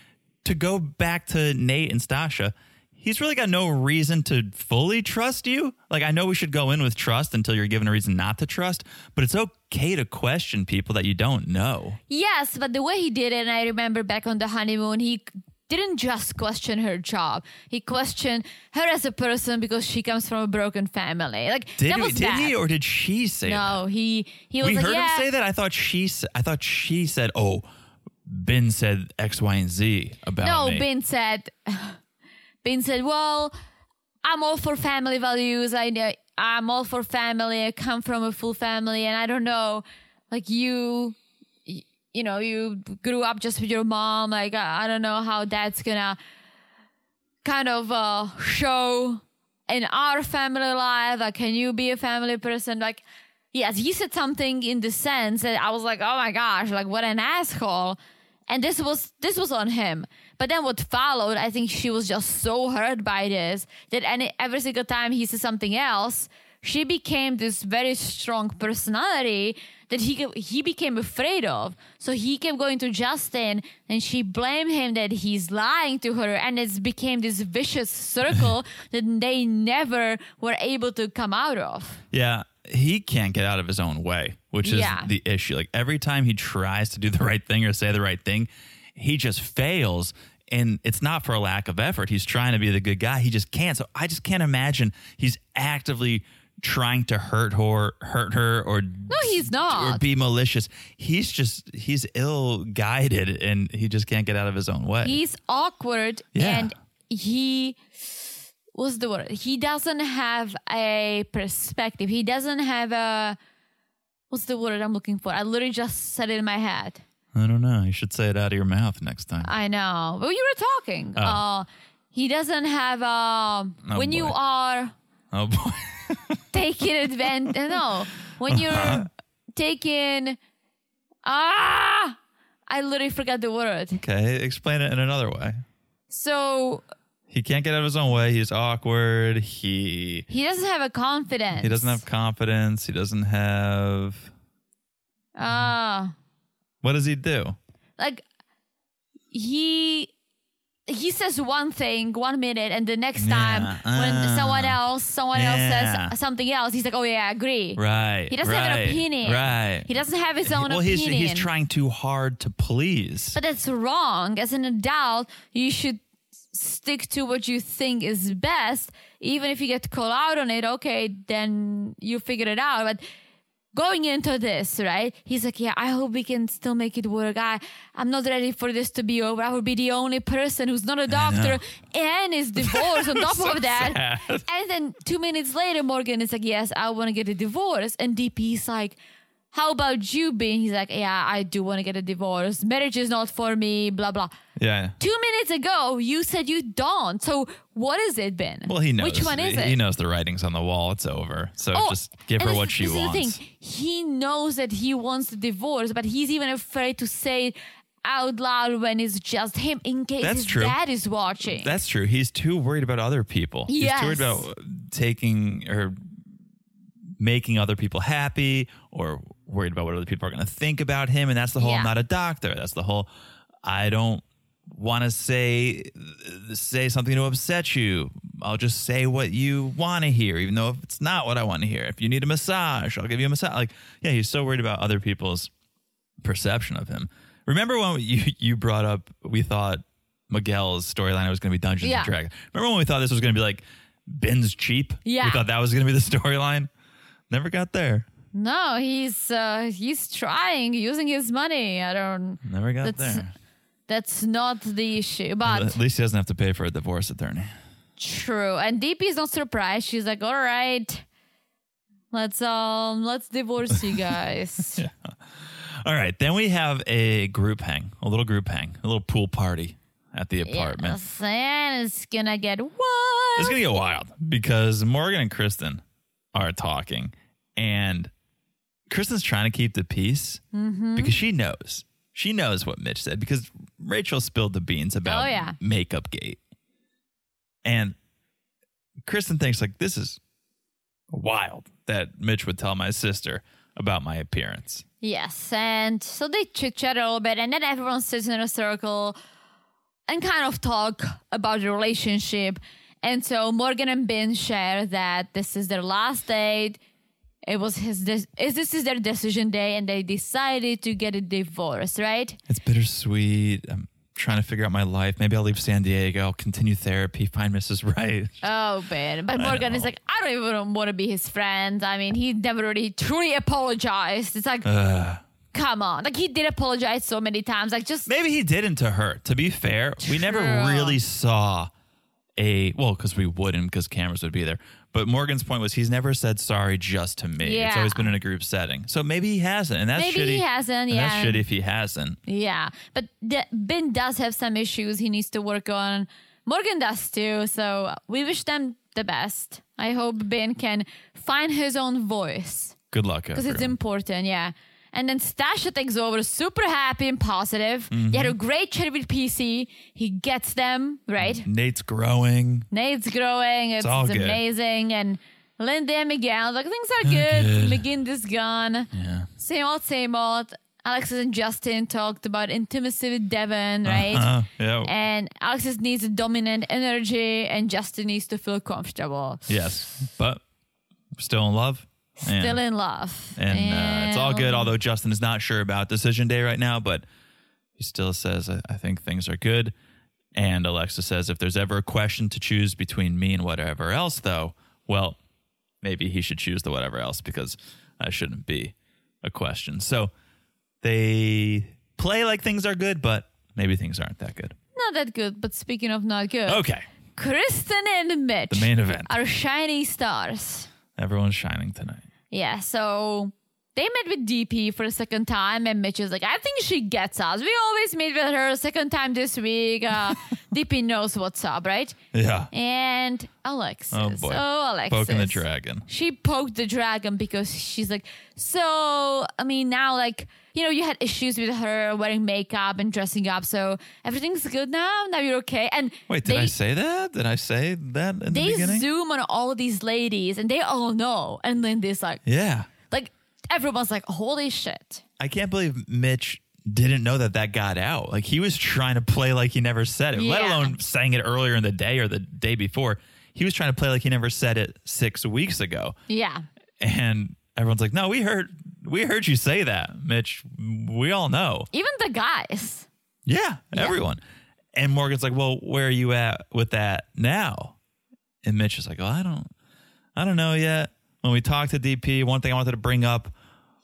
to go back to Nate and Stacia. He's really got no reason to fully trust you. Like I know we should go in with trust until you're given a reason not to trust, but it's okay to question people that you don't know. Yes, but the way he did it, and I remember back on the honeymoon, he didn't just question her job. He questioned her as a person because she comes from a broken family. Like Did, that he, was did bad. he or did she say that? no, he he was we like, heard yeah. him say that. I thought she. I thought she said, "Oh, Ben said X, Y, and Z about no, me." Ben said, Ben said, well, I'm all for family values. I I'm all for family. I come from a full family, and I don't know, like you, you know, you grew up just with your mom. Like I, I don't know how that's gonna kind of uh, show in our family life. Like, can you be a family person? Like, yes, he said something in the sense that I was like, oh my gosh, like what an asshole. And this was this was on him. But then what followed, I think she was just so hurt by this that any every single time he said something else, she became this very strong personality that he he became afraid of. So he kept going to Justin, and she blamed him that he's lying to her, and it's became this vicious circle that they never were able to come out of. Yeah, he can't get out of his own way, which is Yeah. the issue. Like every time he tries to do the right thing or say the right thing, he just fails. And it's not for a lack of effort. He's trying to be the good guy. He just can't. So I just can't imagine he's actively trying to hurt her, hurt her, or No, he's not, or be malicious. He's just he's ill guided, and he just can't get out of his own way. He's awkward Yeah. and he what's the word? He doesn't have a perspective. He doesn't have a what's the word I'm looking for? I literally just said it in my head. I don't know. You should say it out of your mouth next time. I know. But you were talking. Oh. Uh he doesn't have um Oh, when you are oh boy. taking advantage no. When you're taking ah I literally forgot the word. Okay, explain it in another way. So He can't get out of his own way. He's awkward. He he doesn't have a confidence. he doesn't have confidence. He doesn't have. ah What does he do? like he he says one thing one minute and the next time Yeah, when uh, someone else someone yeah. else says something else he's like oh yeah i agree Right. he doesn't have an opinion Right. he doesn't have his own well, he's he's trying too hard to please. but that's wrong as an adult you should stick to what you think is best. Even if you get called out on it, okay, then you figure it out. But going into this, right? He's like, yeah, I hope we can still make it work. I, I'm not ready for this to be over. I would be the only person who's not a doctor and is divorced on top So of that. sad. And then two minutes later, Morgan is like, yes, I want to get a divorce. And DP's like, how about you, being? He's like, yeah, I do want to get a divorce. Marriage is not for me, blah, blah. Yeah. Two minutes ago, you said you don't. So what has it been? Well, he knows. Which one is he, it? He knows the writing's on the wall. It's over. So Oh, just give her what she this is the wants. thing. He knows that he wants the divorce, but he's even afraid to say it out loud when it's just him in case That's his true. dad is watching. That's true. He's too worried about other people. He's too worried about taking or making other people happy or worried about what other people are going to think about him. And that's the whole Yeah. I'm not a doctor. That's the whole I don't want to say say something to upset you. I'll just say what you want to hear, even though if it's not what I want to hear. If you need a massage, I'll give you a massage. Like, yeah, he's so worried about other people's perception of him. Remember when you you brought up we thought Miguel's storyline was going to be Dungeons Yeah. and Dragons. Remember when we thought this was going to be like Ben's cheap? Yeah. we thought that was going to be the storyline. Never got there. No, he's uh, he's trying using his money. I don't. Never got That's- there. That's not the issue, but At least he doesn't have to pay for a divorce attorney. true. And DP is not surprised. She's like, "All right, let's um, let's divorce you guys." All right, then we have a group hang, a little group hang, a little pool party at the apartment. Yes, and it's gonna get wild. It's gonna get wild because Morgan and Kristen are talking, and Kristen's trying to keep the peace Mm-hmm. because she knows she knows what Mitch said because Rachel spilled the beans about Oh, yeah. makeup gate, and Kristen thinks like this is wild that Mitch would tell my sister about my appearance. Yes, and so they chit chat a little bit, and then everyone sits in a circle and kind of talk about the relationship. And so Morgan and Ben share that this is their last date. It was his. De- is this is their decision day, and they decided to get a divorce, right? It's bittersweet. I'm trying to figure out my life. Maybe I'll leave San Diego. I'll continue therapy. Find Mrs. Right. Oh, Ben. But Morgan is like, I don't even want to be his friend. I mean, he never really truly apologized. It's like, Ugh. come on. Like, he did apologize so many times. Like, just Maybe he didn't to her. To be fair, we never True. really saw a well because we wouldn't because cameras would be there. But Morgan's point was he's never said sorry just to me. It's always been in a group setting. So maybe he hasn't, and that's Maybe shitty. he hasn't, yeah. that's shitty if he hasn't. Yeah, but Ben does have some issues he needs to work on. Morgan does too, so we wish them the best. I hope Ben can find his own voice Good luck, because it's important, yeah. And then Stacia takes over, super happy and positive. Mm-hmm. He had a great chat with PC. He gets them, right? Nate's growing. Nate's growing. It's, all it's good. amazing. And Lindy and Miguel, like things are good. good. McGinn is gone. Yeah. Same old, same old. Alexis and Justin talked about intimacy with Devin, right? Uh, yeah. And Alexis needs a dominant energy, and Justin needs to feel comfortable. yes, but still in love. And- Still in love. and uh, it's all good. Although Justin is not sure about decision day right now, but he still says, I, I think things are good. And Alexa says, if there's ever a question to choose between me and whatever else, though, well, maybe he should choose the whatever else because that shouldn't be a question. So they play like things are good, but maybe things aren't that good. Not that good, but speaking of not good, Okay. Kristen and Mitch The main event. are shining stars. Everyone's shining tonight. Yeah, so they met with DP for a second time, and Mitch is like, I think she gets us. We always meet with her a second time this week. Uh, DP knows what's up, right? Yeah. And Alexis. Oh, boy. Oh, Alexis. Poking the dragon. She poked the dragon because she's like, so, I mean, now, like, you know, you had issues with her wearing makeup and dressing up, so everything's good now. Now you're okay. And Wait, did they, I say that? Did I say that in the beginning? They zoom on all these ladies, and they all know. And then this, like, yeah. Everyone's like, holy shit. I can't believe Mitch didn't know that that got out. Like he was trying to play like he never said it, let alone saying it earlier in the day or the day before. He was trying to play like he never said it six weeks ago. Yeah. And everyone's like, no, we heard, we heard you say that, Mitch. We all know. Even the guys. Yeah, everyone. And Morgan's like, well, where are you at with that now? And Mitch is like, oh, I don't, I don't know yet. When we talked to DP, one thing I wanted to bring up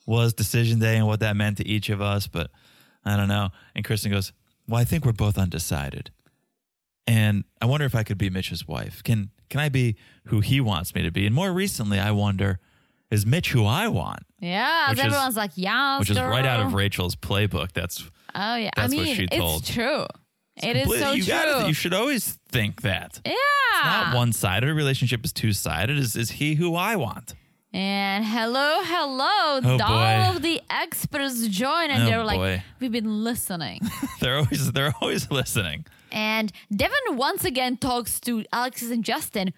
was decision day and what that meant to each of us, but I don't know. And Kristen goes, well, I think we're both undecided. And I wonder if I could be Mitch's wife. Can can I be who he wants me to be? And more recently, I wonder, is Mitch who I want? Yeah, Which is- everyone's like, yeah, Which is right out of. Rachel's playbook. That's Oh yeah, I That's mean, what she told. it's true. It is so you true. gotta- you should always think that. yeah. Not one sided. A relationship is two sided. Is is he who I want? And hello, hello. Oh, all boy. of the experts join and Oh, they're like, boy. we've been listening. They're always they're always listening. and Devin once again talks to Alexis and Justin.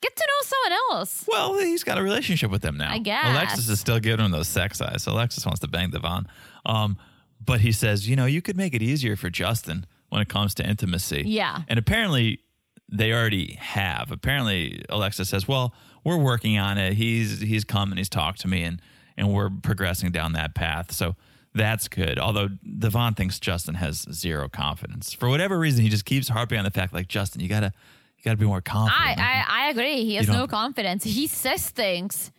Get to know someone else. Well, he's got a relationship with them now. I guess. Alexis is still giving him those sex eyes. So Alexis wants to bang Devon. Um, but he says, you know, you could make it easier for Justin when it comes to intimacy. Yeah. And apparently they already have. Apparently Alexis says, well, we're working on it. He's he's come and he's talked to me and and we're progressing down that path. So that's good. Although Devon thinks Justin has zero confidence. For whatever reason, he just keeps harping on the fact like, Justin, you gotta you gotta be more confident. I, I, I agree. He has no confidence. He says things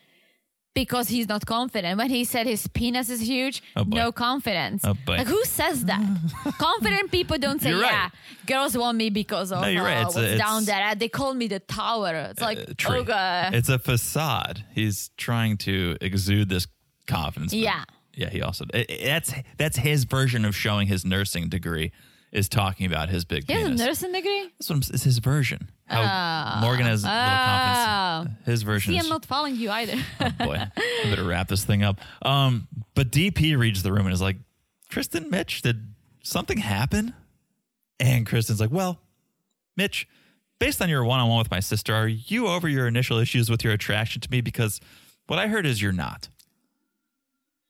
because he's not confident. When he said his penis is huge, Oh, no confidence. Oh. Like who says that? confident people don't say, right. "Yeah, girls want me because of No, you're right. uh, It's a- down there." They call me the tower. It's like, uh, tree. okay, It's a facade. He's trying to exude this confidence. Yeah. yeah. He also that's that's his version of showing his nursing degree is talking about his big he has a penis. nursing degree. That's what I'm, it's his version. How Morgan has a little confidence. His version See, is I'm not following you either. oh boy. I better wrap this thing up. Um, but DP reads the room and is like, Kristen, Mitch, did something happen? And Kristen's like, Well, Mitch, based on your one on one with my sister, are you over your initial issues with your attraction to me? Because what I heard is you're not.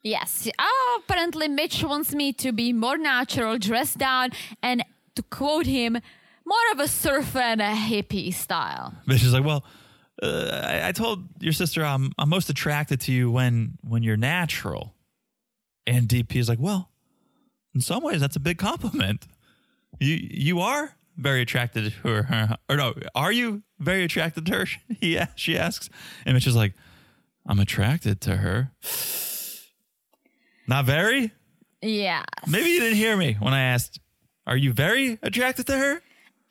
Yes. Oh, apparently Mitch wants me to be more natural, dressed down, and to quote him, more of a surfer and a hippie style. Mitch is like, Well, uh, I, I told your sister I'm I'm most attracted to you when when you're natural. And DP is like, Well, in some ways that's a big compliment. You you are very attracted to her, or no? Are you very attracted to her? He she asks, and Mitch is like, "I'm attracted to her." Not very. Yeah. Maybe you didn't hear me when I asked, "Are you very attracted to her?"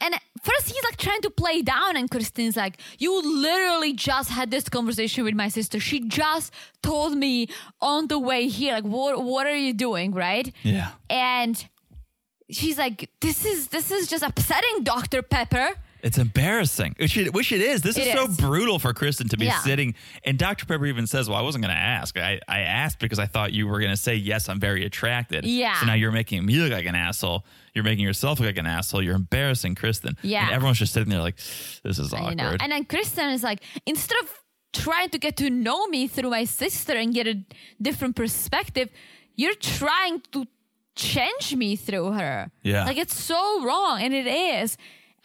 And first he's like trying to play down, and Christine's like, You literally just had this conversation with my sister. She just told me on the way here, like, what what are you doing? Right? Yeah. And she's like, This is this is just upsetting, Dr. Pepper. It's embarrassing, which it, which it is. This It is so brutal for Kristen to be Yeah. sitting. And Dr. Pepper even says, Well, I wasn't going to ask. I, I asked because I thought you were going to say, Yes, I'm very attracted. Yeah. So now you're making me look like an asshole. You're making yourself look like an asshole. You're embarrassing Kristen. Yeah. And everyone's just sitting there like, This is awkward. know. And then Kristen is like, instead of trying to get to know me through my sister and get a different perspective, you're trying to change me through her. Yeah. Like it's so wrong, and it is.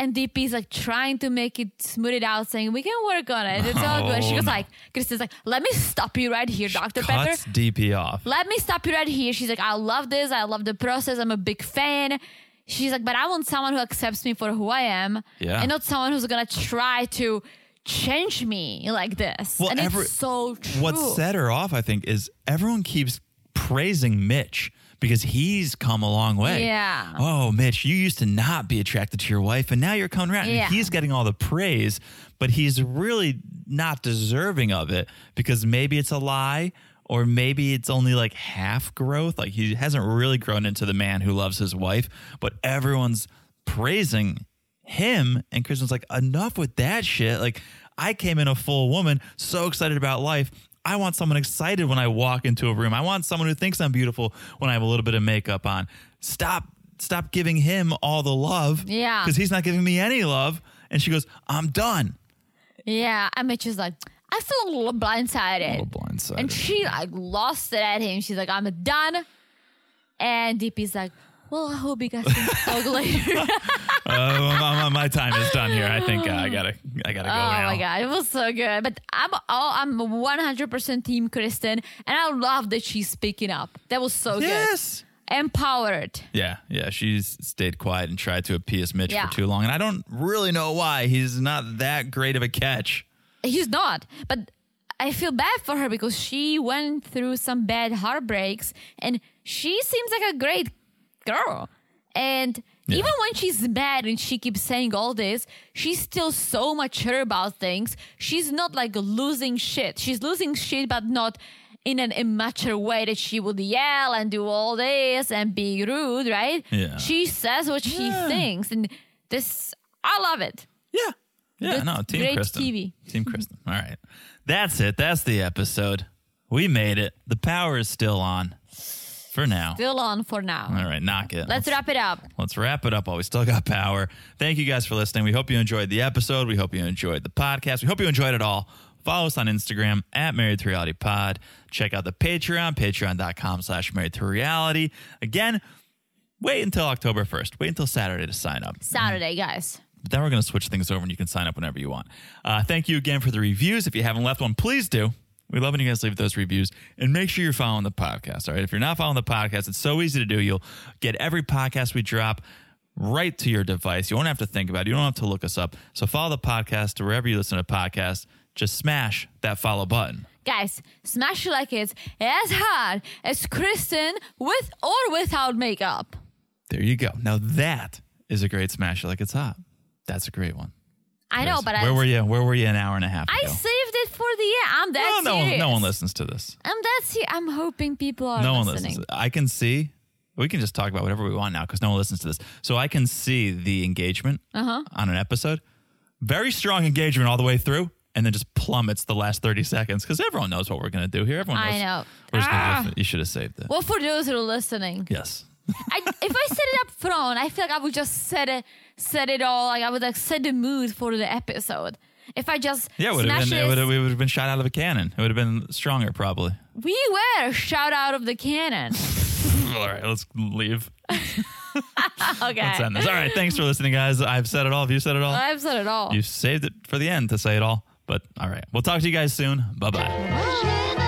And DP is like trying to make it smooth it out, saying we can work on it. It's all good. She Oh, goes no. like, Kristen's like, let me stop you right here, Dr. Pepper. DP off. Let me stop you right here. She's like, I love this. I love the process. I'm a big fan. She's like, but I want someone who accepts me for who I am, Yeah. and not someone who's gonna try to change me like this. Well, and every- it's so true. What set her off, I think, is everyone keeps praising Mitch because he's come a long way. Yeah. Oh, Mitch, you used to not be attracted to your wife, and now you're coming around. Yeah. And he's getting all the praise, but he's really not deserving of it because maybe it's a lie. Or maybe it's only like half growth. Like he hasn't really grown into the man who loves his wife, but everyone's praising him. And Kristen's like, enough with that shit. Like, I came in a full woman, so excited about life. I want someone excited when I walk into a room. I want someone who thinks I'm beautiful when I have a little bit of makeup on. Stop, stop giving him all the love. Yeah. Because he's not giving me any love. And she goes, I'm done. Yeah, and Mitch is like, I feel a little blindsided. A little blindsided. And she like lost it at him. She's like, I'm done. And DP's like, well, I hope you guys can talk later. uh, my, my time is done here. I think uh, I gotta, I gotta go Oh now. my god, it was so good. But I'm all, I'm 100% team Kristen, and I love that she's speaking up. That was so Yes. good. Yes empowered. Yeah, yeah. She's stayed quiet and tried to appease Mitch Yeah. for too long, and I don't really know why. He's not that great of a catch. He's not, but I feel bad for her because she went through some bad heartbreaks and she seems like a great girl. And even when she's mad and she keeps saying all this, she's still so mature about things. She's not like losing shit. She's losing shit, but not in an immature way that she would yell and do all this and be rude, right? Yeah. She says what she thinks. And this, I love it. Yeah. Yeah, Good- no, Team great Kristen. TV. Team mm-hmm. Kristen. All right. That's it. That's the episode. We made it. The power is still on for now. Still on for now. All right, knock it. Let's wrap it up. Let's wrap it up while we still got power. Thank you guys for listening. We hope you enjoyed the episode. We hope you enjoyed the podcast. We hope you enjoyed it all. Follow us on Instagram at Married to Reality Pod. Check out the Patreon, patreon.com slash married to reality. Again, wait until October 1st. Wait until Saturday to sign up. Saturday, guys. But then we're going to switch things over and you can sign up whenever you want. Uh, thank you again for the reviews. If you haven't left one, please do. We love when you guys leave those reviews and make sure you're following the podcast. All right. If you're not following the podcast, it's so easy to do. You'll get every podcast we drop right to your device. You won't have to think about it. You don't have to look us up. So follow the podcast or wherever you listen to podcasts. Just smash that follow button. Guys, smash it like it's as hard as Kristen with or without makeup. There you go. Now that is a great smash. Like it's hot. That's a great one. I know, but Where I, were you? Where were you an hour and a half ago? it for the end. I'm that no, one, serious. no one listens to this. I'm that serious. I'm hoping people are no one listening. listens. I can see. We can just talk about whatever we want now because no one listens to this. So I can see the engagement Uh-huh. on an episode. Very strong engagement all the way through, and then just plummets the last thirty seconds because everyone knows what we're going to do here. Everyone knows. I know. We're just gonna Ah. you should have saved it. Well, for those who are listening, yes. I, if I set it up front, I feel like I would just set it, set it all. Like I would like set the mood for the episode. If I just Yeah, it would have been. It would have, it would have been shot out of a cannon. It would have been stronger, probably. we were shout out of the cannon. All right, let's leave. okay, Let's end this. All right, thanks for listening, guys. I've said it all. Have you said it all? I've said it all. You saved it for the end to say it all. But all right, we'll talk to you guys soon. Bye bye.